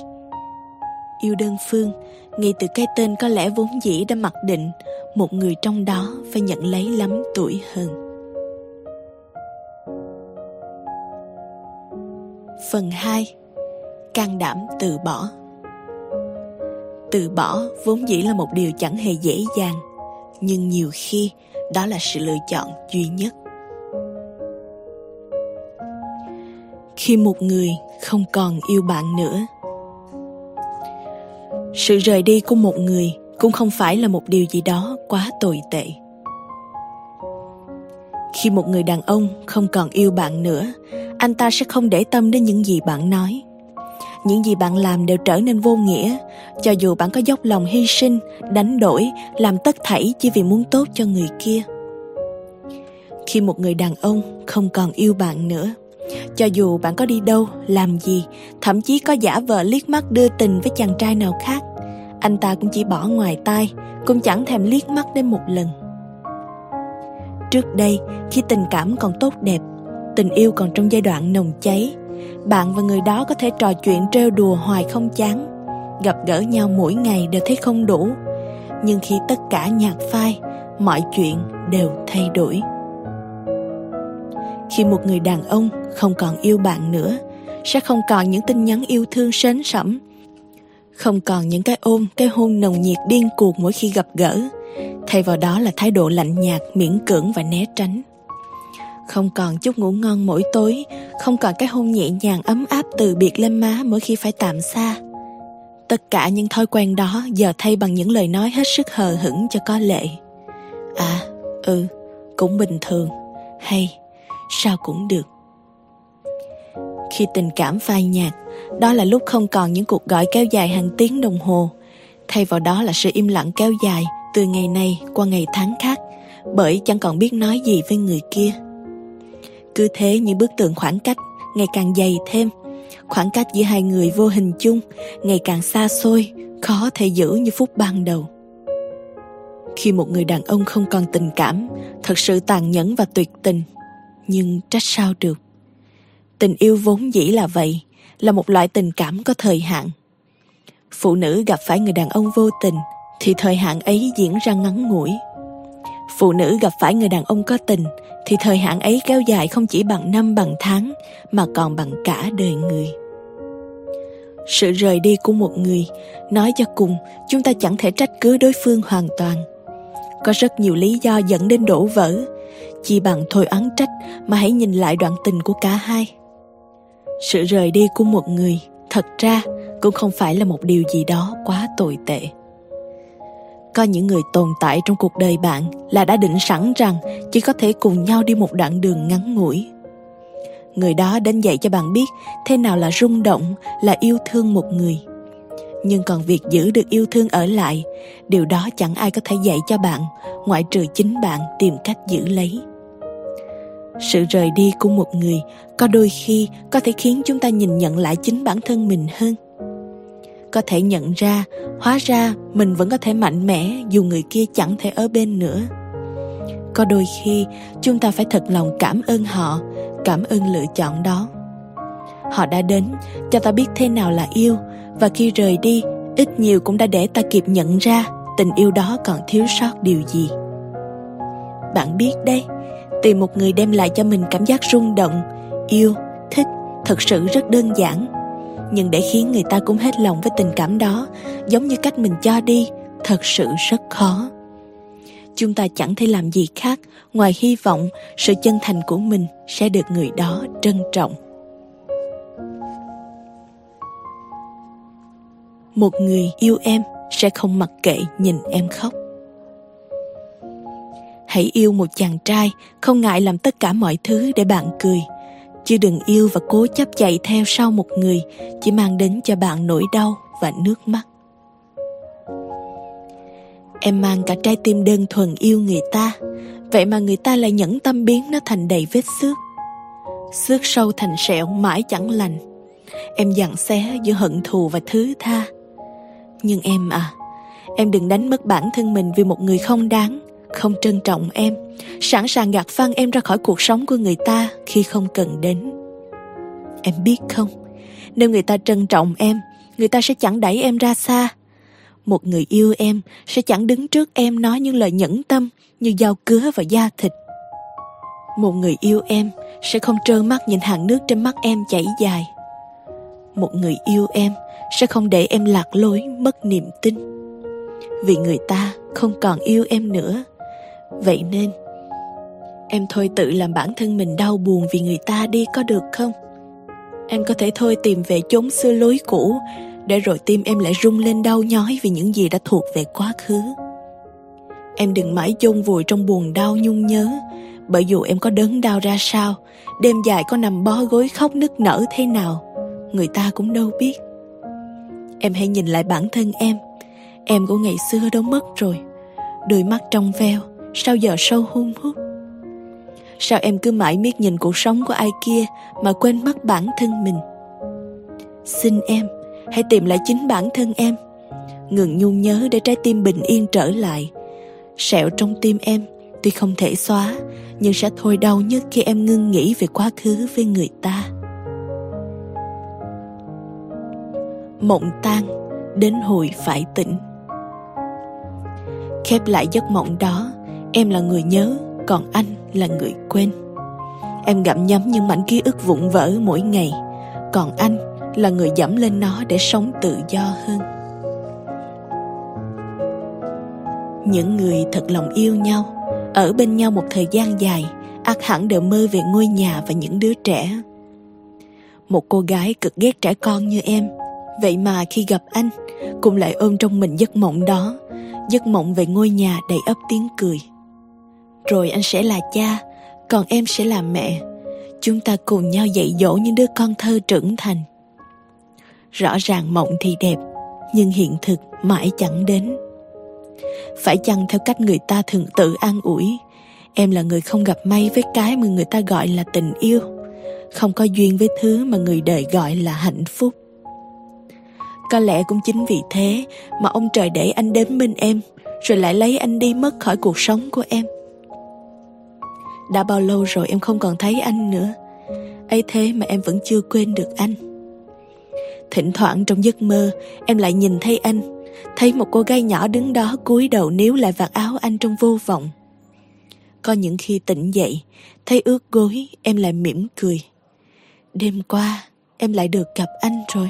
Yêu đơn phương ngay từ cái tên có lẽ vốn dĩ đã mặc định, một người trong đó phải nhận lấy lắm tuổi hơn. Phần 2 can đảm từ bỏ. Từ bỏ vốn dĩ là một điều chẳng hề dễ dàng, nhưng nhiều khi đó là sự lựa chọn duy nhất. Khi một người không còn yêu bạn nữa sự rời đi của một người cũng không phải là một điều gì đó quá tồi tệ. Khi một người đàn ông không còn yêu bạn nữa, anh ta sẽ không để tâm đến những gì bạn nói. Những gì bạn làm đều trở nên vô nghĩa, cho dù bạn có dốc lòng hy sinh, đánh đổi, làm tất thảy chỉ vì muốn tốt cho người kia. Khi một người đàn ông không còn yêu bạn nữa cho dù bạn có đi đâu, làm gì, thậm chí có giả vờ liếc mắt đưa tình với chàng trai nào khác, anh ta cũng chỉ bỏ ngoài tai, cũng chẳng thèm liếc mắt đến một lần. Trước đây, khi tình cảm còn tốt đẹp, tình yêu còn trong giai đoạn nồng cháy, bạn và người đó có thể trò chuyện trêu đùa hoài không chán, gặp gỡ nhau mỗi ngày đều thấy không đủ. Nhưng khi tất cả nhạt phai, mọi chuyện đều thay đổi khi một người đàn ông không còn yêu bạn nữa, sẽ không còn những tin nhắn yêu thương sến sẩm. Không còn những cái ôm, cái hôn nồng nhiệt điên cuồng mỗi khi gặp gỡ. Thay vào đó là thái độ lạnh nhạt, miễn cưỡng và né tránh. Không còn chút ngủ ngon mỗi tối, không còn cái hôn nhẹ nhàng ấm áp từ biệt lên má mỗi khi phải tạm xa. Tất cả những thói quen đó giờ thay bằng những lời nói hết sức hờ hững cho có lệ. À ừ cũng bình thường. Hay sao cũng được. Khi tình cảm phai nhạt, đó là lúc không còn những cuộc gọi kéo dài hàng tiếng đồng hồ. Thay vào đó là sự im lặng kéo dài từ ngày này qua ngày tháng khác, bởi chẳng còn biết nói gì với người kia. Cứ thế như bức tường khoảng cách ngày càng dày thêm, khoảng cách giữa hai người vô hình chung ngày càng xa xôi, khó thể giữ như phút ban đầu. Khi một người đàn ông không còn tình cảm, thật sự tàn nhẫn và tuyệt tình nhưng trách sao được. Tình yêu vốn dĩ là vậy, là một loại tình cảm có thời hạn. Phụ nữ gặp phải người đàn ông vô tình thì thời hạn ấy diễn ra ngắn ngủi. Phụ nữ gặp phải người đàn ông có tình thì thời hạn ấy kéo dài không chỉ bằng năm bằng tháng mà còn bằng cả đời người. Sự rời đi của một người, nói cho cùng, chúng ta chẳng thể trách cứ đối phương hoàn toàn. Có rất nhiều lý do dẫn đến đổ vỡ chỉ bằng thôi oán trách mà hãy nhìn lại đoạn tình của cả hai. Sự rời đi của một người thật ra cũng không phải là một điều gì đó quá tồi tệ. Có những người tồn tại trong cuộc đời bạn là đã định sẵn rằng chỉ có thể cùng nhau đi một đoạn đường ngắn ngủi. Người đó đến dạy cho bạn biết thế nào là rung động, là yêu thương một người nhưng còn việc giữ được yêu thương ở lại, điều đó chẳng ai có thể dạy cho bạn, ngoại trừ chính bạn tìm cách giữ lấy. Sự rời đi của một người có đôi khi có thể khiến chúng ta nhìn nhận lại chính bản thân mình hơn. Có thể nhận ra, hóa ra mình vẫn có thể mạnh mẽ dù người kia chẳng thể ở bên nữa. Có đôi khi, chúng ta phải thật lòng cảm ơn họ, cảm ơn lựa chọn đó. Họ đã đến, cho ta biết thế nào là yêu và khi rời đi, ít nhiều cũng đã để ta kịp nhận ra tình yêu đó còn thiếu sót điều gì. Bạn biết đấy tìm một người đem lại cho mình cảm giác rung động, yêu, thích thật sự rất đơn giản. Nhưng để khiến người ta cũng hết lòng với tình cảm đó, giống như cách mình cho đi, thật sự rất khó. Chúng ta chẳng thể làm gì khác ngoài hy vọng sự chân thành của mình sẽ được người đó trân trọng. Một người yêu em sẽ không mặc kệ nhìn em khóc. Hãy yêu một chàng trai, không ngại làm tất cả mọi thứ để bạn cười. Chứ đừng yêu và cố chấp chạy theo sau một người, chỉ mang đến cho bạn nỗi đau và nước mắt. Em mang cả trái tim đơn thuần yêu người ta. Vậy mà người ta lại nhẫn tâm biến nó thành đầy vết xước. Xước sâu thành sẹo mãi chẳng lành. Em dặn xé giữa hận thù và thứ tha nhưng em à em đừng đánh mất bản thân mình vì một người không đáng, không trân trọng em. Sẵn sàng gạt phăng em ra khỏi cuộc sống của người ta khi không cần đến. Em biết không, nếu người ta trân trọng em, người ta sẽ chẳng đẩy em ra xa. Một người yêu em sẽ chẳng đứng trước em nói những lời nhẫn tâm như dao cứa và da thịt. Một người yêu em sẽ không trơ mắt nhìn hàng nước trên mắt em chảy dài một người yêu em sẽ không để em lạc lối, mất niềm tin. Vì người ta không còn yêu em nữa. Vậy nên, em thôi tự làm bản thân mình đau buồn vì người ta đi có được không? Em có thể thôi tìm về chốn xưa lối cũ để rồi tim em lại rung lên đau nhói vì những gì đã thuộc về quá khứ. Em đừng mãi chôn vùi trong buồn đau nhung nhớ, bởi dù em có đớn đau ra sao, đêm dài có nằm bó gối khóc nức nở thế nào người ta cũng đâu biết. Em hãy nhìn lại bản thân em. Em của ngày xưa đâu mất rồi. Đôi mắt trong veo, sao giờ sâu hun hút? Sao em cứ mãi miết nhìn cuộc sống của ai kia mà quên mất bản thân mình? Xin em, hãy tìm lại chính bản thân em. Ngừng nhung nhớ để trái tim bình yên trở lại. Sẹo trong tim em, tuy không thể xóa, nhưng sẽ thôi đau nhất khi em ngưng nghĩ về quá khứ với người ta. Mộng tan, đến hồi phải tỉnh. Khép lại giấc mộng đó, em là người nhớ, còn anh là người quên. Em gặm nhấm những mảnh ký ức vụn vỡ mỗi ngày, còn anh là người dẫm lên nó để sống tự do hơn. Những người thật lòng yêu nhau, ở bên nhau một thời gian dài ắt hẳn đều mơ về ngôi nhà và những đứa trẻ. Một cô gái cực ghét trẻ con như em vậy mà khi gặp anh, cũng lại ôm trong mình giấc mộng đó, giấc mộng về ngôi nhà đầy ấp tiếng cười. Rồi anh sẽ là cha, còn em sẽ là mẹ. Chúng ta cùng nhau dạy dỗ những đứa con thơ trưởng thành. Rõ ràng mộng thì đẹp, nhưng hiện thực mãi chẳng đến. Phải chăng theo cách người ta thường tự an ủi, em là người không gặp may với cái mà người ta gọi là tình yêu. Không có duyên với thứ mà người đời gọi là hạnh phúc có lẽ cũng chính vì thế mà ông trời để anh đến bên em, rồi lại lấy anh đi mất khỏi cuộc sống của em. Đã bao lâu rồi em không còn thấy anh nữa? Ấy thế mà em vẫn chưa quên được anh. Thỉnh thoảng trong giấc mơ, em lại nhìn thấy anh, thấy một cô gái nhỏ đứng đó cúi đầu níu lại vạt áo anh trong vô vọng. Có những khi tỉnh dậy, thấy ướt gối, em lại mỉm cười. Đêm qua, em lại được gặp anh rồi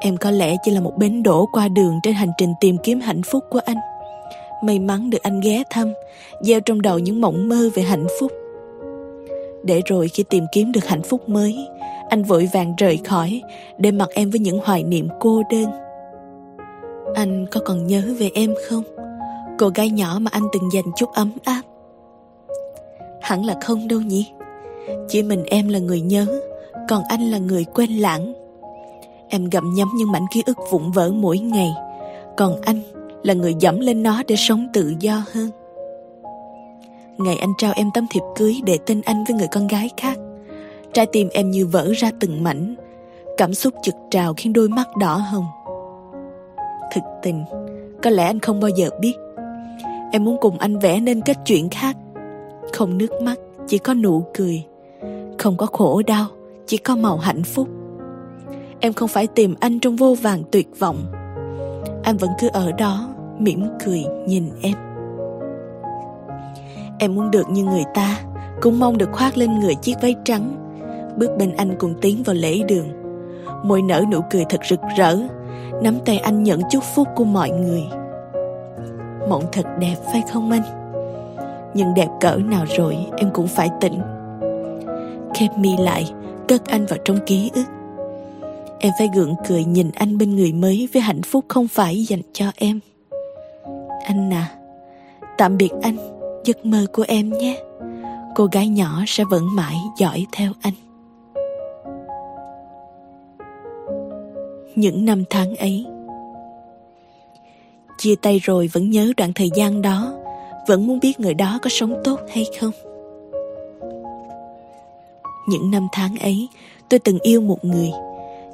em có lẽ chỉ là một bến đổ qua đường trên hành trình tìm kiếm hạnh phúc của anh. May mắn được anh ghé thăm, gieo trong đầu những mộng mơ về hạnh phúc. Để rồi khi tìm kiếm được hạnh phúc mới, anh vội vàng rời khỏi, để mặc em với những hoài niệm cô đơn. Anh có còn nhớ về em không? Cô gái nhỏ mà anh từng dành chút ấm áp. Hẳn là không đâu nhỉ? Chỉ mình em là người nhớ, còn anh là người quên lãng em gặm nhấm những mảnh ký ức vụn vỡ mỗi ngày. Còn anh là người dẫm lên nó để sống tự do hơn. Ngày anh trao em tấm thiệp cưới để tên anh với người con gái khác. Trái tim em như vỡ ra từng mảnh. Cảm xúc trực trào khiến đôi mắt đỏ hồng. Thực tình, có lẽ anh không bao giờ biết. Em muốn cùng anh vẽ nên kết chuyện khác. Không nước mắt, chỉ có nụ cười. Không có khổ đau, chỉ có màu hạnh phúc em không phải tìm anh trong vô vàng tuyệt vọng. Anh vẫn cứ ở đó, mỉm cười nhìn em. Em muốn được như người ta, cũng mong được khoác lên người chiếc váy trắng. Bước bên anh cùng tiến vào lễ đường. Môi nở nụ cười thật rực rỡ, nắm tay anh nhận chúc phúc của mọi người. Mộng thật đẹp, phải không anh? Nhưng đẹp cỡ nào rồi, em cũng phải tỉnh. Khép mi lại, cất anh vào trong ký ức em phải gượng cười nhìn anh bên người mới với hạnh phúc không phải dành cho em. Anh à tạm biệt anh, giấc mơ của em nhé. Cô gái nhỏ sẽ vẫn mãi dõi theo anh. Những năm tháng ấy, chia tay rồi vẫn nhớ đoạn thời gian đó, vẫn muốn biết người đó có sống tốt hay không. Những năm tháng ấy, tôi từng yêu một người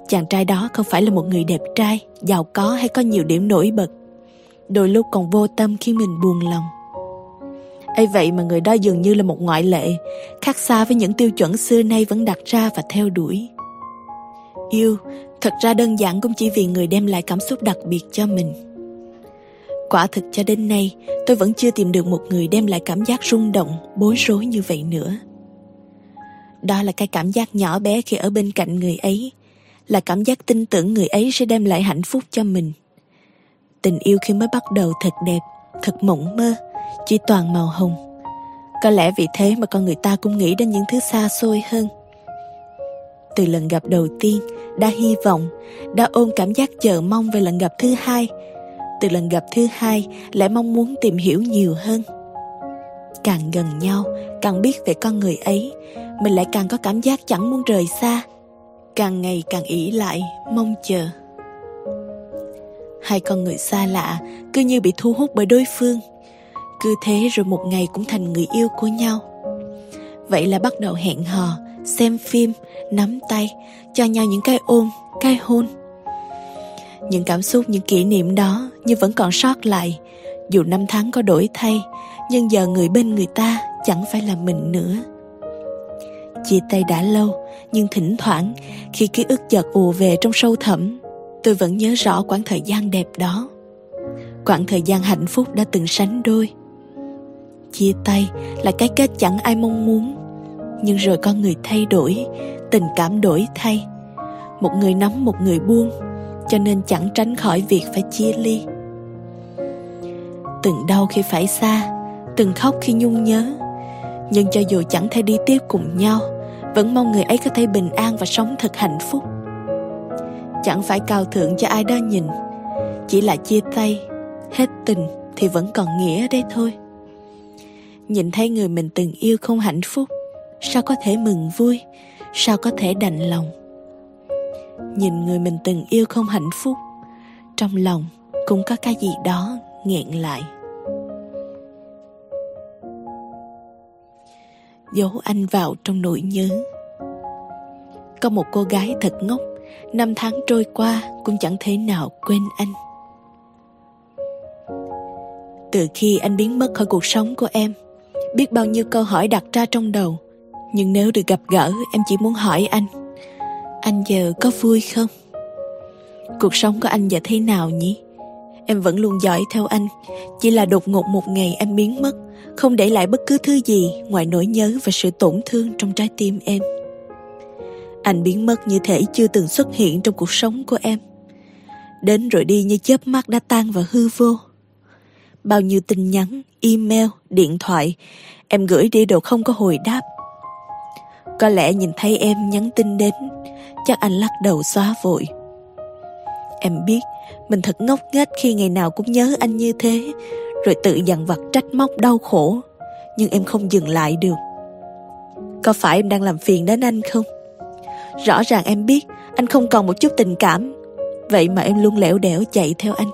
chàng trai đó không phải là một người đẹp trai, giàu có hay có nhiều điểm nổi bật. Đôi lúc còn vô tâm khi mình buồn lòng. Ấy vậy mà người đó dường như là một ngoại lệ, khác xa với những tiêu chuẩn xưa nay vẫn đặt ra và theo đuổi. Yêu, thật ra đơn giản cũng chỉ vì người đem lại cảm xúc đặc biệt cho mình. Quả thực cho đến nay, tôi vẫn chưa tìm được một người đem lại cảm giác rung động, bối rối như vậy nữa. Đó là cái cảm giác nhỏ bé khi ở bên cạnh người ấy là cảm giác tin tưởng người ấy sẽ đem lại hạnh phúc cho mình. Tình yêu khi mới bắt đầu thật đẹp, thật mộng mơ, chỉ toàn màu hồng. Có lẽ vì thế mà con người ta cũng nghĩ đến những thứ xa xôi hơn. Từ lần gặp đầu tiên, đã hy vọng, đã ôm cảm giác chờ mong về lần gặp thứ hai. Từ lần gặp thứ hai, lại mong muốn tìm hiểu nhiều hơn. Càng gần nhau, càng biết về con người ấy, mình lại càng có cảm giác chẳng muốn rời xa càng ngày càng ỷ lại, mong chờ. Hai con người xa lạ cứ như bị thu hút bởi đối phương. Cứ thế rồi một ngày cũng thành người yêu của nhau. Vậy là bắt đầu hẹn hò, xem phim, nắm tay, cho nhau những cái ôm, cái hôn. Những cảm xúc, những kỷ niệm đó như vẫn còn sót lại. Dù năm tháng có đổi thay, nhưng giờ người bên người ta chẳng phải là mình nữa. Chia tay đã lâu, nhưng thỉnh thoảng khi ký ức chợt ùa về trong sâu thẳm, tôi vẫn nhớ rõ quãng thời gian đẹp đó. Quãng thời gian hạnh phúc đã từng sánh đôi. Chia tay là cái kết chẳng ai mong muốn, nhưng rồi con người thay đổi, tình cảm đổi thay. Một người nắm một người buông, cho nên chẳng tránh khỏi việc phải chia ly. Từng đau khi phải xa, từng khóc khi nhung nhớ, nhưng cho dù chẳng thể đi tiếp cùng nhau vẫn mong người ấy có thể bình an và sống thật hạnh phúc. Chẳng phải cao thượng cho ai đó nhìn, chỉ là chia tay, hết tình thì vẫn còn nghĩa đấy thôi. Nhìn thấy người mình từng yêu không hạnh phúc, sao có thể mừng vui, sao có thể đành lòng? Nhìn người mình từng yêu không hạnh phúc, trong lòng cũng có cái gì đó nghẹn lại. Giấu anh vào trong nỗi nhớ. Có một cô gái thật ngốc, năm tháng trôi qua cũng chẳng thể nào quên anh. Từ khi anh biến mất khỏi cuộc sống của em, biết bao nhiêu câu hỏi đặt ra trong đầu, nhưng nếu được gặp gỡ, em chỉ muốn hỏi anh anh giờ có vui không? Cuộc sống của anh giờ thế nào nhỉ? Em vẫn luôn dõi theo anh. Chỉ là đột ngột một ngày anh biến mất, không để lại bất cứ thứ gì ngoài nỗi nhớ và sự tổn thương trong trái tim em. Anh biến mất như thể chưa từng xuất hiện trong cuộc sống của em. Đến rồi đi như chớp mắt đã tan vào hư vô. Bao nhiêu tin nhắn, email, điện thoại, em gửi đi đều không có hồi đáp. Có lẽ nhìn thấy em nhắn tin đến, chắc anh lắc đầu xóa vội. Em biết mình thật ngốc nghếch khi ngày nào cũng nhớ anh như thế, rồi tự dằn vặt trách móc đau khổ. Nhưng em không dừng lại được. Có phải em đang làm phiền đến anh không? Rõ ràng em biết anh không còn một chút tình cảm. Vậy mà em luôn lẻo đẻo chạy theo anh.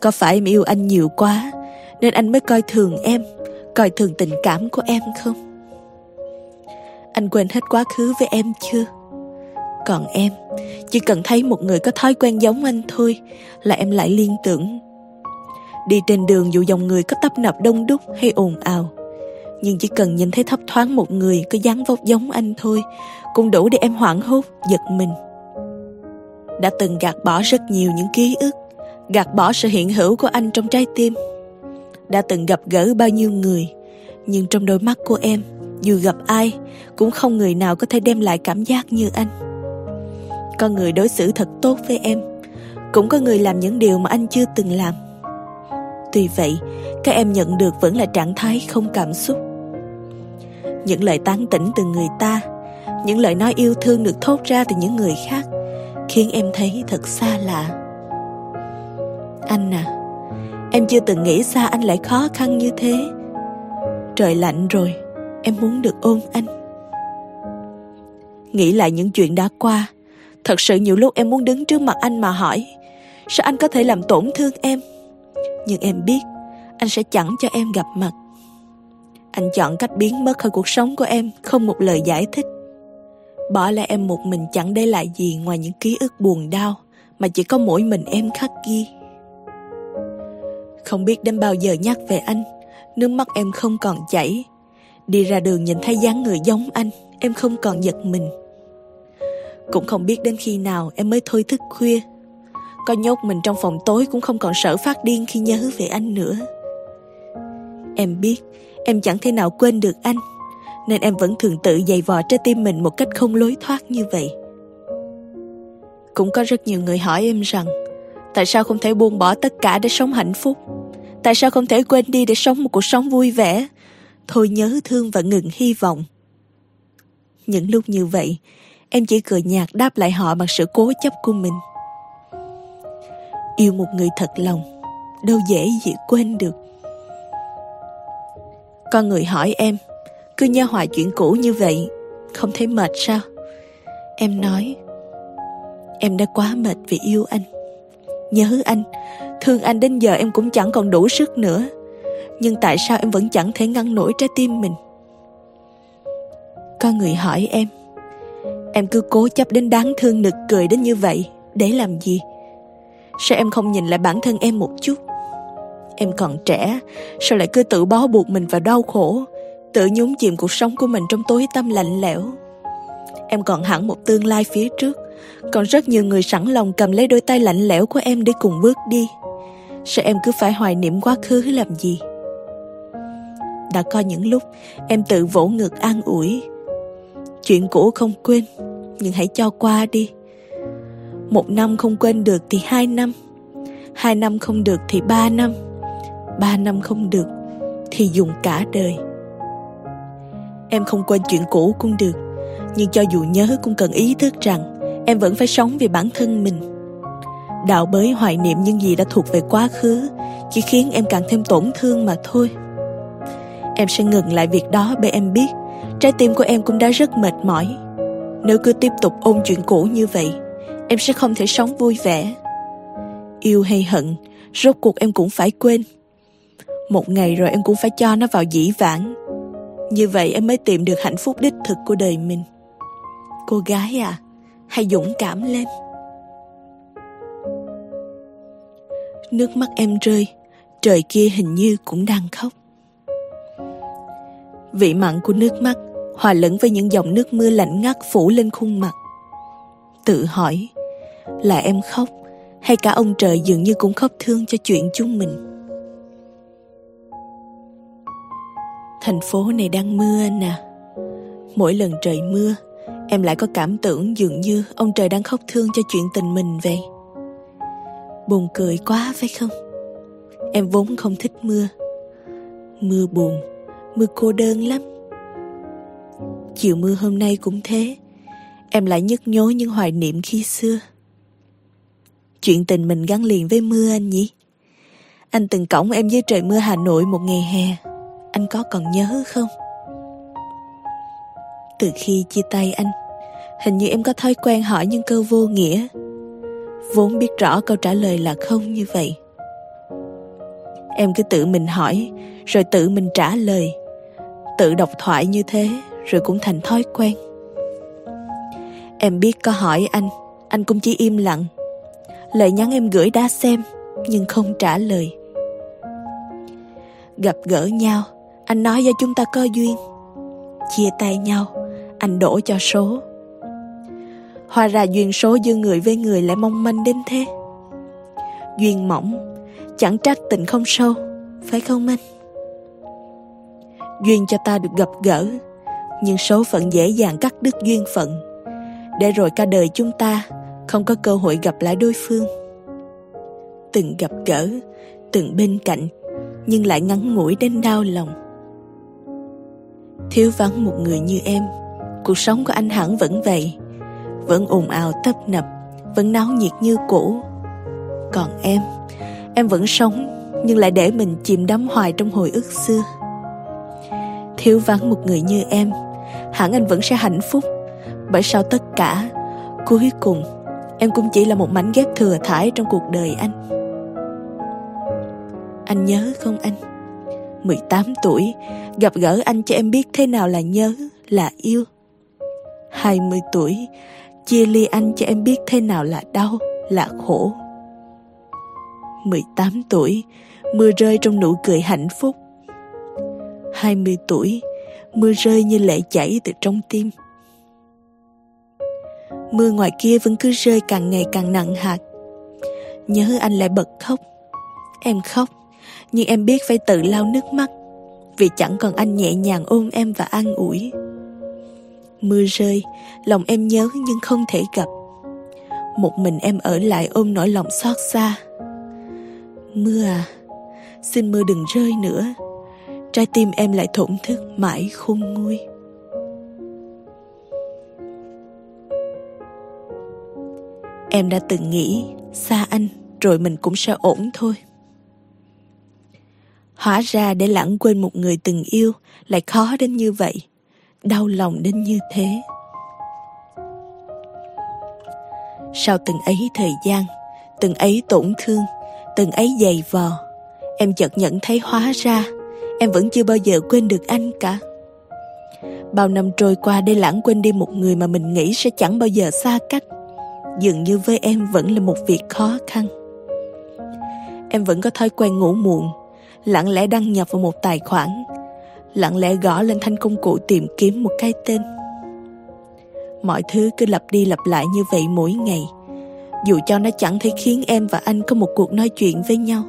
Có phải em yêu anh nhiều quá, nên anh mới coi thường em, coi thường tình cảm của em không? Anh quên hết quá khứ với em chưa? Còn em chỉ cần thấy một người có thói quen giống anh thôi là em lại liên tưởng. Đi trên đường dù dòng người có tấp nập đông đúc hay ồn ào Nhưng chỉ cần nhìn thấy thấp thoáng một người có dáng vóc giống anh thôi Cũng đủ để em hoảng hốt, giật mình. Đã từng gạt bỏ rất nhiều những ký ức Gạt bỏ sự hiện hữu của anh trong trái tim. Đã từng gặp gỡ bao nhiêu người Nhưng trong đôi mắt của em Dù gặp ai Cũng không người nào có thể đem lại cảm giác như anh. Có người đối xử thật tốt với em Cũng có người làm những điều mà anh chưa từng làm Tuy vậy, các em nhận được vẫn là trạng thái không cảm xúc. Những lời tán tỉnh từ người ta, những lời nói yêu thương được thốt ra từ những người khác, khiến em thấy thật xa lạ. Anh à, em chưa từng nghĩ xa anh lại khó khăn như thế. Trời lạnh rồi, em muốn được ôm anh. Nghĩ lại những chuyện đã qua, thật sự nhiều lúc em muốn đứng trước mặt anh mà hỏi, sao anh có thể làm tổn thương em? Nhưng em biết Anh sẽ chẳng cho em gặp mặt. Anh chọn cách biến mất khỏi cuộc sống của em Không một lời giải thích. Bỏ lại em một mình chẳng để lại gì Ngoài những ký ức buồn đau Mà chỉ có mỗi mình em khắc ghi. Không biết đến bao giờ nhắc về anh Nước mắt em không còn chảy. Đi ra đường nhìn thấy dáng người giống anh Em không còn giật mình. Cũng không biết đến khi nào em mới thôi thức khuya. Có nhốt mình trong phòng tối cũng không còn sợ phát điên khi nhớ về anh nữa. Em biết, Em chẳng thể nào quên được anh, Nên em vẫn thường tự giày vò trái tim mình Một cách không lối thoát như vậy. Cũng có rất nhiều người hỏi em rằng, Tại sao không thể buông bỏ tất cả để sống hạnh phúc? Tại sao không thể quên đi để sống một cuộc sống vui vẻ? Thôi nhớ thương và ngừng hy vọng. Những lúc như vậy Em chỉ cười nhạt đáp lại họ bằng sự cố chấp của mình. Yêu một người thật lòng, Đâu dễ gì quên được. Con người hỏi em, Cứ nhớ hoài chuyện cũ như vậy, Không thấy mệt sao? Em nói, Em đã quá mệt vì yêu anh. Nhớ anh, Thương anh đến giờ em cũng chẳng còn đủ sức nữa. Nhưng tại sao em vẫn chẳng thể ngăn nổi trái tim mình? Con người hỏi em Em cứ cố chấp đến đáng thương nực cười đến như vậy, Để làm gì? Sao em không nhìn lại bản thân em một chút? Em còn trẻ, Sao lại cứ tự bó buộc mình vào đau khổ? Tự nhúng chìm cuộc sống của mình trong tối tăm lạnh lẽo. Em còn hẳn một tương lai phía trước. Còn rất nhiều người sẵn lòng cầm lấy đôi tay lạnh lẽo của em để cùng bước đi. Sao em cứ phải hoài niệm quá khứ làm gì? Đã có những lúc, em tự vỗ ngực an ủi. Chuyện cũ không quên, Nhưng hãy cho qua đi. Một năm không quên được thì hai năm Hai năm không được thì ba năm Ba năm không được Thì dùng cả đời. Em không quên chuyện cũ cũng được, Nhưng cho dù nhớ cũng cần ý thức rằng Em vẫn phải sống vì bản thân mình. Đạo bới hoài niệm những gì đã thuộc về quá khứ Chỉ khiến em càng thêm tổn thương mà thôi. Em sẽ ngừng lại việc đó bởi em biết Trái tim của em cũng đã rất mệt mỏi. Nếu cứ tiếp tục ôn chuyện cũ như vậy, Em sẽ không thể sống vui vẻ. Yêu hay hận, Rốt cuộc em cũng phải quên. Một ngày rồi em cũng phải cho nó vào dĩ vãng. Như vậy em mới tìm được hạnh phúc đích thực của đời mình. Cô gái à Hãy dũng cảm lên. Nước mắt em rơi, Trời kia hình như cũng đang khóc. Vị mặn của nước mắt, Hòa lẫn với những dòng nước mưa lạnh ngắt phủ lên khuôn mặt. Tự hỏi, Là em khóc, Hay cả ông trời dường như cũng khóc thương cho chuyện chúng mình? Thành phố này đang mưa nè. Mỗi lần trời mưa, Em lại có cảm tưởng dường như Ông trời đang khóc thương cho chuyện tình mình vậy. Buồn cười quá phải không? Em vốn không thích mưa. Mưa buồn Mưa cô đơn lắm. Chiều mưa hôm nay cũng thế. Em lại nhức nhối những hoài niệm khi xưa. Chuyện tình mình gắn liền với mưa anh nhỉ? Anh từng cõng em dưới trời mưa Hà Nội một ngày hè. Anh có còn nhớ không? Từ khi chia tay anh, Hình như em có thói quen hỏi những câu vô nghĩa. Vốn biết rõ câu trả lời là không như vậy. Em cứ tự mình hỏi, Rồi tự mình trả lời. Tự độc thoại như thế, Rồi cũng thành thói quen. Em biết có hỏi anh Anh cũng chỉ im lặng. Lời nhắn em gửi đã xem, Nhưng không trả lời. Gặp gỡ nhau, Anh nói do chúng ta có duyên. Chia tay nhau, Anh đổ cho số. Hóa ra duyên số giữa người với người lại mong manh đến thế. Duyên mỏng, Chẳng trách tình không sâu, Phải không anh? Duyên cho ta được gặp gỡ Nhưng số phận dễ dàng cắt đứt duyên phận Để rồi cả đời chúng ta Không có cơ hội gặp lại đối phương Từng gặp gỡ Từng bên cạnh Nhưng lại ngắn ngủi đến đau lòng Thiếu vắng một người như em Cuộc sống của anh hẳn vẫn vậy vẫn ồn ào tấp nập, vẫn náo nhiệt như cũ. Còn em, em vẫn sống nhưng lại để mình chìm đắm hoài trong hồi ức xưa. Thiếu vắng một người như em, hẳn anh vẫn sẽ hạnh phúc, bởi sau tất cả, cuối cùng em cũng chỉ là một mảnh ghép thừa thải trong cuộc đời anh. Anh nhớ không anh? 18 tuổi, gặp gỡ anh cho em biết thế nào là nhớ, là yêu. 20 tuổi, chia ly anh cho em biết thế nào là đau, là khổ. 18 tuổi, mưa rơi trong nụ cười hạnh phúc. 20 tuổi, mưa rơi như lệ chảy từ trong tim. Mưa ngoài kia vẫn cứ rơi càng ngày càng nặng hạt. Nhớ anh lại bật khóc. Em khóc, nhưng em biết phải tự lau nước mắt vì chẳng còn anh nhẹ nhàng ôm em và an ủi. Mưa rơi, lòng em nhớ nhưng không thể gặp. Một mình em ở lại ôm nỗi lòng xót xa. Mưa à, xin mưa đừng rơi nữa. Trái tim em lại thổn thức mãi khôn nguôi. Em đã từng nghĩ xa anh rồi mình cũng sẽ ổn thôi. Hóa ra để lãng quên một người từng yêu lại khó đến như vậy, đau lòng đến như thế sau từng ấy thời gian, từng ấy tổn thương, từng ấy dày vò, em chợt nhận thấy hóa ra em vẫn chưa bao giờ quên được anh cả bao năm trôi qua để lãng quên đi một người mà mình nghĩ sẽ chẳng bao giờ xa cách dường như với em vẫn là một việc khó khăn em vẫn có thói quen ngủ muộn lặng lẽ đăng nhập vào một tài khoản lặng lẽ gõ lên thanh công cụ tìm kiếm một cái tên. Mọi thứ cứ lặp đi lặp lại như vậy mỗi ngày, dù cho nó chẳng thể khiến em và anh có một cuộc nói chuyện với nhau.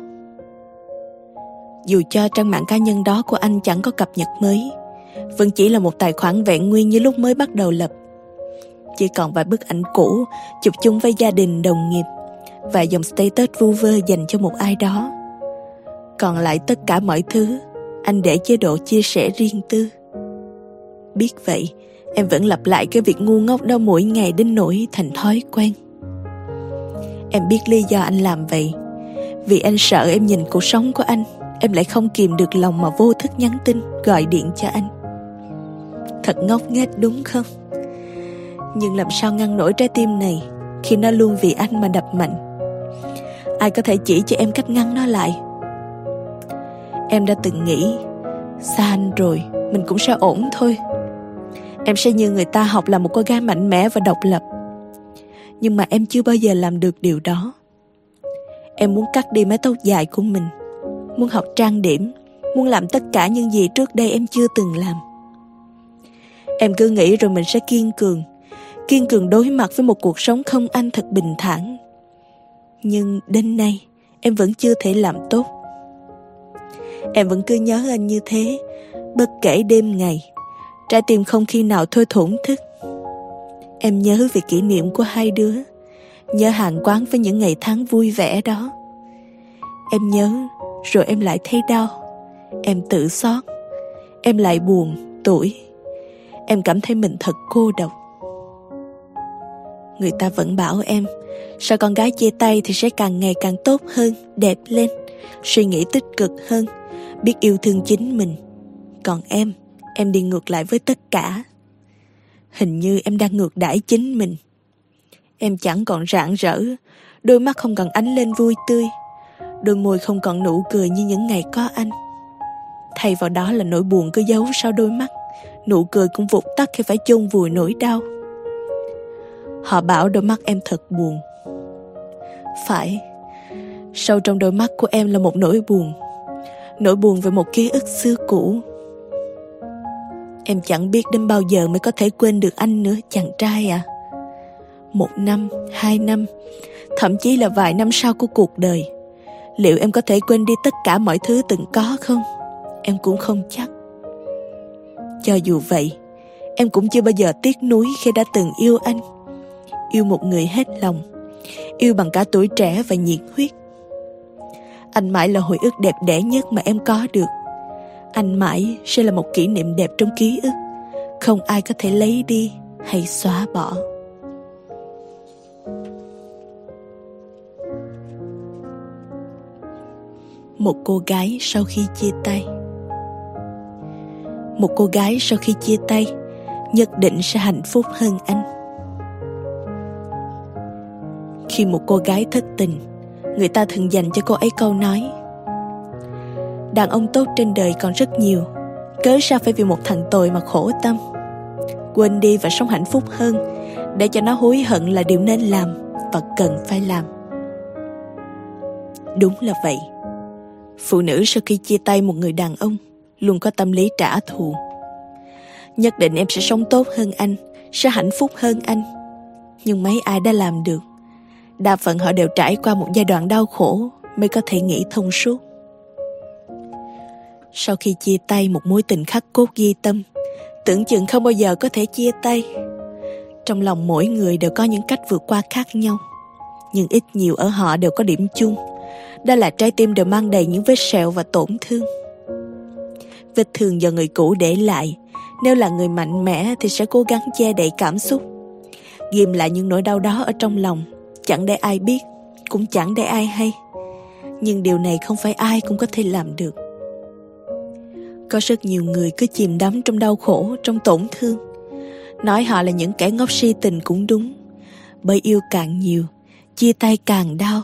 Dù cho trang mạng cá nhân đó của anh chẳng có cập nhật mới, vẫn chỉ là một tài khoản vẹn nguyên như lúc mới bắt đầu lập. Chỉ còn vài bức ảnh cũ, chụp chung với gia đình, đồng nghiệp và dòng status vu vơ dành cho một ai đó. Còn lại tất cả mọi thứ, anh để chế độ chia sẻ riêng tư. Biết vậy, em vẫn lặp lại cái việc ngu ngốc đó mỗi ngày đến nỗi thành thói quen. Em biết lý do anh làm vậy, vì anh sợ em nhìn cuộc sống của anh, em lại không kìm được lòng mà vô thức nhắn tin, gọi điện cho anh. Thật ngốc nghếch đúng không? Nhưng làm sao ngăn nổi trái tim này khi nó luôn vì anh mà đập mạnh? Ai có thể chỉ cho em cách ngăn nó lại? Em đã từng nghĩ Xa anh rồi Mình cũng sẽ ổn thôi Em sẽ như người ta học là một cô gái mạnh mẽ và độc lập Nhưng mà em chưa bao giờ làm được điều đó Em muốn cắt đi mái tóc dài của mình Muốn học trang điểm, Muốn làm tất cả những gì trước đây em chưa từng làm. Em cứ nghĩ rồi mình sẽ kiên cường Kiên cường đối mặt với một cuộc sống không anh thật bình thản. Nhưng đến nay, Em vẫn chưa thể làm tốt. Em vẫn cứ nhớ anh như thế, Bất kể đêm ngày, Trái tim không khi nào thôi thổn thức. Em nhớ về kỷ niệm của hai đứa, Nhớ hàng quán với những ngày tháng vui vẻ đó. Em nhớ rồi em lại thấy đau. Em tự xót. Em lại buồn, tuổi Em cảm thấy mình thật cô độc. Người ta vẫn bảo em Sao con gái chia tay thì sẽ càng ngày càng tốt hơn Đẹp lên Suy nghĩ tích cực hơn biết yêu thương chính mình. Còn em em đi ngược lại với tất cả. Hình như em đang ngược đãi chính mình. Em chẳng còn rạng rỡ đôi mắt không còn ánh lên vui tươi đôi môi không còn nụ cười như những ngày có anh. Thay vào đó là nỗi buồn cứ giấu sau đôi mắt. Nụ cười cũng vụt tắt khi phải chôn vùi nỗi đau. Họ bảo đôi mắt em thật buồn. Phải, sâu trong đôi mắt của em là một nỗi buồn. Nỗi buồn về một ký ức xưa cũ. Em chẳng biết đến bao giờ mới có thể quên được anh nữa, chàng trai à. Một năm, hai năm, thậm chí là vài năm sau của cuộc đời liệu em có thể quên đi tất cả mọi thứ từng có không? Em cũng không chắc. Cho dù vậy, em cũng chưa bao giờ tiếc nuối khi đã từng yêu anh. Yêu một người hết lòng, yêu bằng cả tuổi trẻ và nhiệt huyết. Anh mãi là hồi ức đẹp đẽ nhất mà em có được. Anh mãi sẽ là một kỷ niệm đẹp trong ký ức. Không ai có thể lấy đi hay xóa bỏ. Một cô gái sau khi chia tay. Một cô gái sau khi chia tay, Nhất định sẽ hạnh phúc hơn anh. Khi một cô gái thất tình, người ta thường dành cho cô ấy câu nói, đàn ông tốt trên đời còn rất nhiều, cớ sao phải vì một thằng tồi mà khổ tâm? Quên đi và sống hạnh phúc hơn, để cho nó hối hận là điều nên làm và cần phải làm. Đúng là vậy phụ nữ sau khi chia tay một người đàn ông luôn có tâm lý trả thù nhất định em sẽ sống tốt hơn anh sẽ hạnh phúc hơn anh nhưng mấy ai đã làm được đa phần họ đều trải qua một giai đoạn đau khổ mới có thể nghĩ thông suốt. Sau khi chia tay một mối tình khắc cốt ghi tâm, tưởng chừng không bao giờ có thể chia tay. Trong lòng mỗi người đều có những cách vượt qua khác nhau, nhưng ít nhiều ở họ đều có điểm chung, đó là trái tim đều mang đầy những vết sẹo và tổn thương. Vết thương do người cũ để lại, nếu là người mạnh mẽ thì sẽ cố gắng che đậy cảm xúc, ghim lại những nỗi đau đó ở trong lòng. Chẳng để ai biết cũng chẳng để ai hay. Nhưng điều này không phải ai cũng có thể làm được. Có rất nhiều người cứ chìm đắm trong đau khổ trong tổn thương. Nói họ là những kẻ ngốc si tình cũng đúng. Bởi yêu càng nhiều chia tay càng đau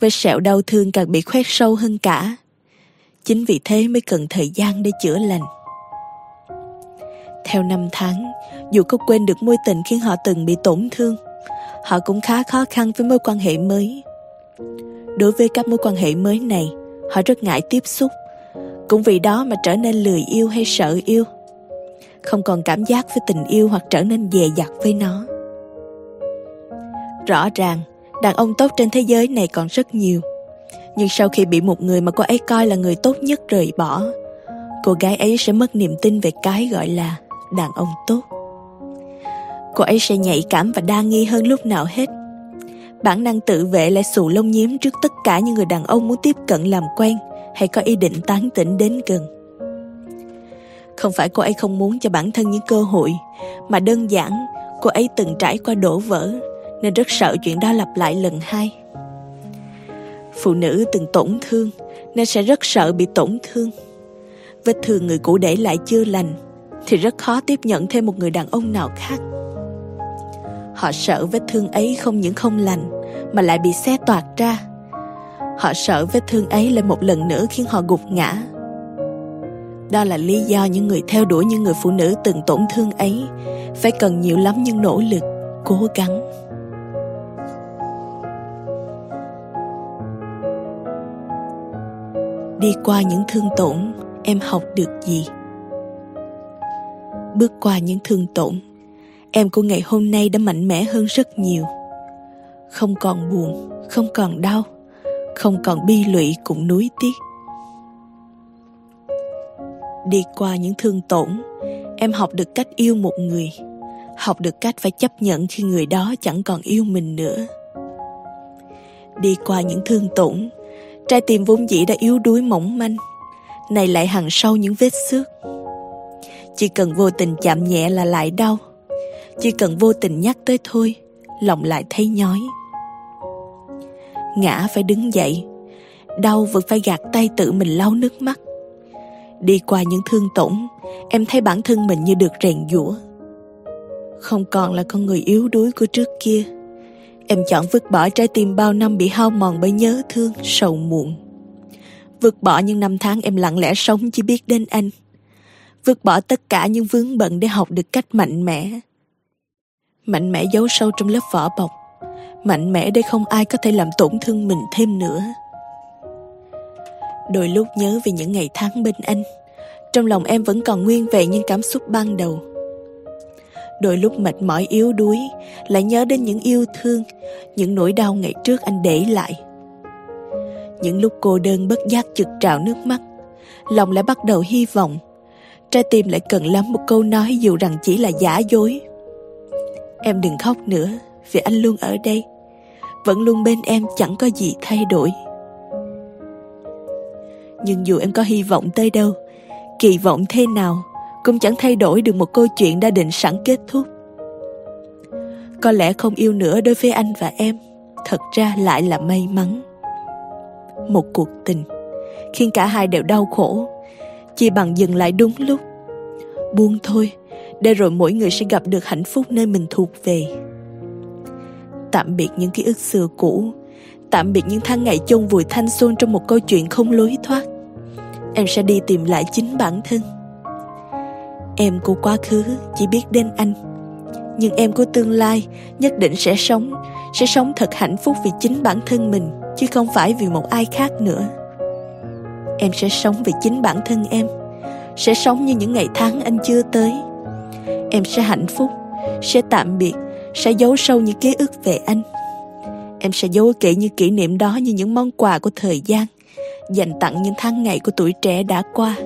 vết sẹo đau thương càng bị khoét sâu hơn cả. Chính vì thế mới cần thời gian để chữa lành. Theo năm tháng dù có quên được mối tình khiến họ từng bị tổn thương họ cũng khá khó khăn với mối quan hệ mới. Đối với các mối quan hệ mới này, họ rất ngại tiếp xúc, cũng vì đó mà trở nên lười yêu hay sợ yêu. Không còn cảm giác với tình yêu hoặc trở nên dè dặt với nó. Rõ ràng đàn ông tốt trên thế giới này còn rất nhiều. Nhưng sau khi bị một người mà cô ấy coi là người tốt nhất rời bỏ, cô gái ấy sẽ mất niềm tin về cái gọi là đàn ông tốt. Cô ấy sẽ nhạy cảm và đa nghi hơn lúc nào hết. Bản năng tự vệ lại xù lông nhiếm trước tất cả những người đàn ông muốn tiếp cận làm quen hay có ý định tán tỉnh đến gần. Không phải cô ấy không muốn cho bản thân những cơ hội, mà đơn giản cô ấy từng trải qua đổ vỡ nên rất sợ chuyện đó lặp lại lần hai. Phụ nữ từng tổn thương nên sẽ rất sợ bị tổn thương. Vết thương người cũ để lại chưa lành thì rất khó tiếp nhận thêm một người đàn ông nào khác. Họ sợ vết thương ấy không những không lành mà lại bị xé toạc ra. Họ sợ vết thương ấy lại một lần nữa khiến họ gục ngã. Đó là lý do những người theo đuổi những người phụ nữ từng tổn thương ấy phải cần nhiều lắm những nỗ lực, cố gắng. Đi qua những thương tổn, em học được gì? Bước qua những thương tổn, em của ngày hôm nay đã mạnh mẽ hơn rất nhiều. Không còn buồn, không còn đau, không còn bi lụy cùng núi tiếc. Đi qua những thương tổn, em học được cách yêu một người, học được cách phải chấp nhận khi người đó chẳng còn yêu mình nữa. Đi qua những thương tổn trái tim vốn dĩ đã yếu đuối mỏng manh này lại hằn sâu những vết xước. Chỉ cần vô tình chạm nhẹ là lại đau, chỉ cần vô tình nhắc tới thôi, lòng lại thấy nhói. Ngã phải đứng dậy, đau vẫn phải gạt tay tự mình lau nước mắt. Đi qua những thương tổn, em thấy bản thân mình như được rèn giũa. Không còn là con người yếu đuối của trước kia em chọn vứt bỏ trái tim bao năm bị hao mòn bởi nhớ thương, sầu muộn. Vứt bỏ những năm tháng em lặng lẽ sống chỉ biết đến anh. Vứt bỏ tất cả những vướng bận để học được cách mạnh mẽ. Mạnh mẽ giấu sâu trong lớp vỏ bọc. Mạnh mẽ để không ai có thể làm tổn thương mình thêm nữa. Đôi lúc nhớ về những ngày tháng bên anh, trong lòng em vẫn còn nguyên vẹn những cảm xúc ban đầu đôi lúc mệt mỏi yếu đuối, lại nhớ đến những yêu thương, những nỗi đau ngày trước anh để lại. Những lúc cô đơn bất giác chực trào nước mắt, lòng lại bắt đầu hy vọng. Trái tim lại cần lắm một câu nói dù rằng chỉ là giả dối. Em đừng khóc nữa, vì anh luôn ở đây. Vẫn luôn bên em, chẳng có gì thay đổi. Nhưng dù em có hy vọng tới đâu, kỳ vọng thế nào cũng chẳng thay đổi được một câu chuyện đã định sẵn kết thúc. Có lẽ không yêu nữa đối với anh và em, thật ra lại là may mắn. Một cuộc tình, khiến cả hai đều đau khổ. Chỉ bằng dừng lại đúng lúc. Buông thôi, để rồi mỗi người sẽ gặp được hạnh phúc nơi mình thuộc về. Tạm biệt những ký ức xưa cũ, tạm biệt những tháng ngày chôn vùi thanh xuân trong một câu chuyện không lối thoát. Em sẽ đi tìm lại chính bản thân em của quá khứ chỉ biết đến anh. Nhưng em của tương lai nhất định sẽ sống sẽ sống thật hạnh phúc vì chính bản thân mình, chứ không phải vì một ai khác nữa. Em sẽ sống vì chính bản thân em, sẽ sống như những ngày tháng anh chưa tới. Em sẽ hạnh phúc, sẽ tạm biệt, sẽ giấu sâu những ký ức về anh. Em sẽ giấu kỹ những kỷ niệm đó như những món quà của thời gian, dành tặng những tháng ngày của tuổi trẻ đã qua.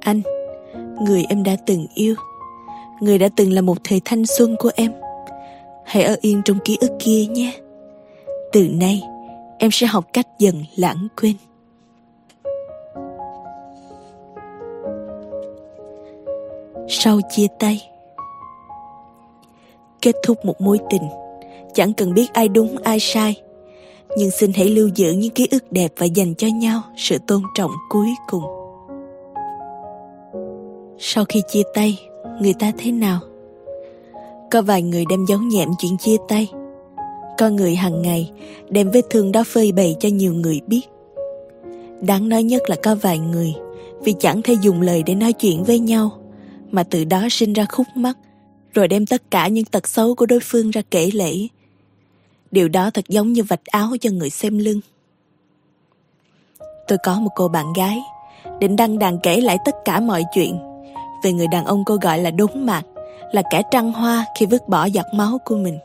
Anh người em đã từng yêu. Người đã từng là một thời thanh xuân của em. Hãy ở yên trong ký ức kia nhé. Từ nay, em sẽ học cách dần lãng quên. Sau chia tay, kết thúc một mối tình, chẳng cần biết ai đúng, ai sai. Nhưng xin hãy lưu giữ những ký ức đẹp và dành cho nhau sự tôn trọng cuối cùng sau khi chia tay, người ta thế nào? Có vài người đem giấu nhẹm chuyện chia tay. Có người hàng ngày đem vết thương đó phơi bày cho nhiều người biết. Đáng nói nhất là có vài người, vì chẳng thể dùng lời để nói chuyện với nhau, mà từ đó sinh ra khúc mắc, rồi đem tất cả những tật xấu của đối phương ra kể lể. Điều đó thật giống như vạch áo cho người xem lưng. Tôi có một cô bạn gái, định đăng đàn kể lại tất cả mọi chuyện về người đàn ông cô gọi là đốn mạc, là kẻ trăng hoa khi vứt bỏ giọt máu của mình.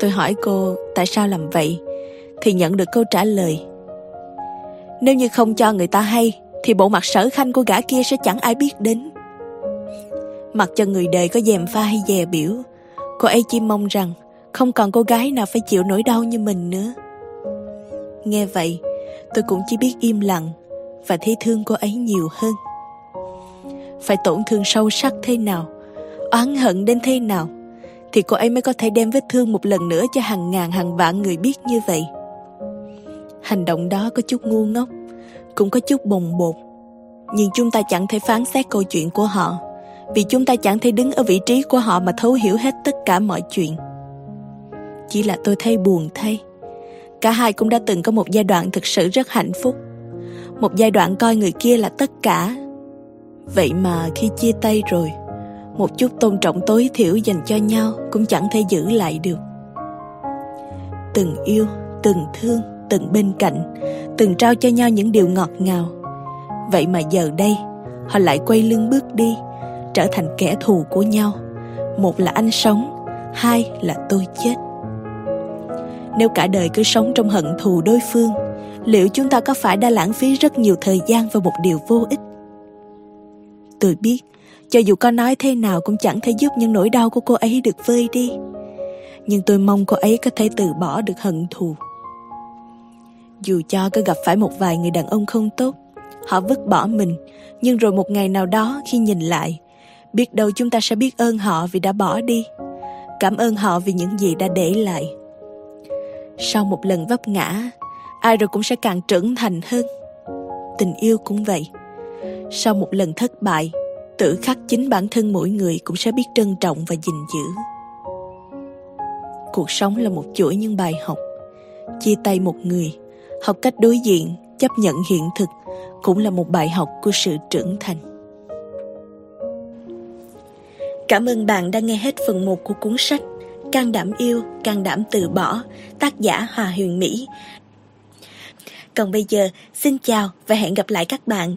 Tôi hỏi cô tại sao làm vậy, thì nhận được câu trả lời. Nếu như không cho người ta hay, thì bộ mặt sở khanh của gã kia sẽ chẳng ai biết đến. Mặc cho người đời có dèm pha hay dè biểu, cô ấy chỉ mong rằng không còn cô gái nào phải chịu nỗi đau như mình nữa. Nghe vậy, tôi cũng chỉ biết im lặng và thấy thương cô ấy nhiều hơn. Phải tổn thương sâu sắc thế nào, oán hận đến thế nào, thì cô ấy mới có thể đem vết thương một lần nữa cho hàng ngàn hàng vạn người biết như vậy. Hành động đó có chút ngu ngốc, cũng có chút bồng bột. Nhưng chúng ta chẳng thể phán xét câu chuyện của họ, vì chúng ta chẳng thể đứng ở vị trí của họ mà thấu hiểu hết tất cả mọi chuyện. Chỉ là tôi thấy buồn thay. Cả hai cũng đã từng có một giai đoạn thực sự rất hạnh phúc. Một giai đoạn coi người kia là tất cả. Vậy mà khi chia tay rồi, một chút tôn trọng tối thiểu dành cho nhau cũng chẳng thể giữ lại được. Từng yêu, từng thương, từng bên cạnh, từng trao cho nhau những điều ngọt ngào. Vậy mà giờ đây, họ lại quay lưng bước đi, trở thành kẻ thù của nhau. Một là anh sống, hai là tôi chết. Nếu cả đời cứ sống trong hận thù đối phương, liệu chúng ta có phải đã lãng phí rất nhiều thời gian vào một điều vô ích? Tôi biết, cho dù có nói thế nào cũng chẳng thể giúp những nỗi đau của cô ấy được vơi đi. Nhưng tôi mong cô ấy có thể từ bỏ được hận thù. Dù cho có gặp phải một vài người đàn ông không tốt, họ vứt bỏ mình, nhưng rồi một ngày nào đó khi nhìn lại, biết đâu chúng ta sẽ biết ơn họ vì đã bỏ đi. Cảm ơn họ vì những gì đã để lại. Sau một lần vấp ngã, ai rồi cũng sẽ càng trưởng thành hơn. Tình yêu cũng vậy. Sau một lần thất bại, tự khắc chính bản thân mỗi người cũng sẽ biết trân trọng và gìn giữ. Cuộc sống là một chuỗi những bài học. Chia tay một người, học cách đối diện, chấp nhận hiện thực cũng là một bài học của sự trưởng thành. Cảm ơn bạn đã nghe hết phần 1 của cuốn sách Can đảm yêu, can đảm từ bỏ, tác giả Hòa Huyền Mỹ. Còn bây giờ, xin chào và hẹn gặp lại các bạn.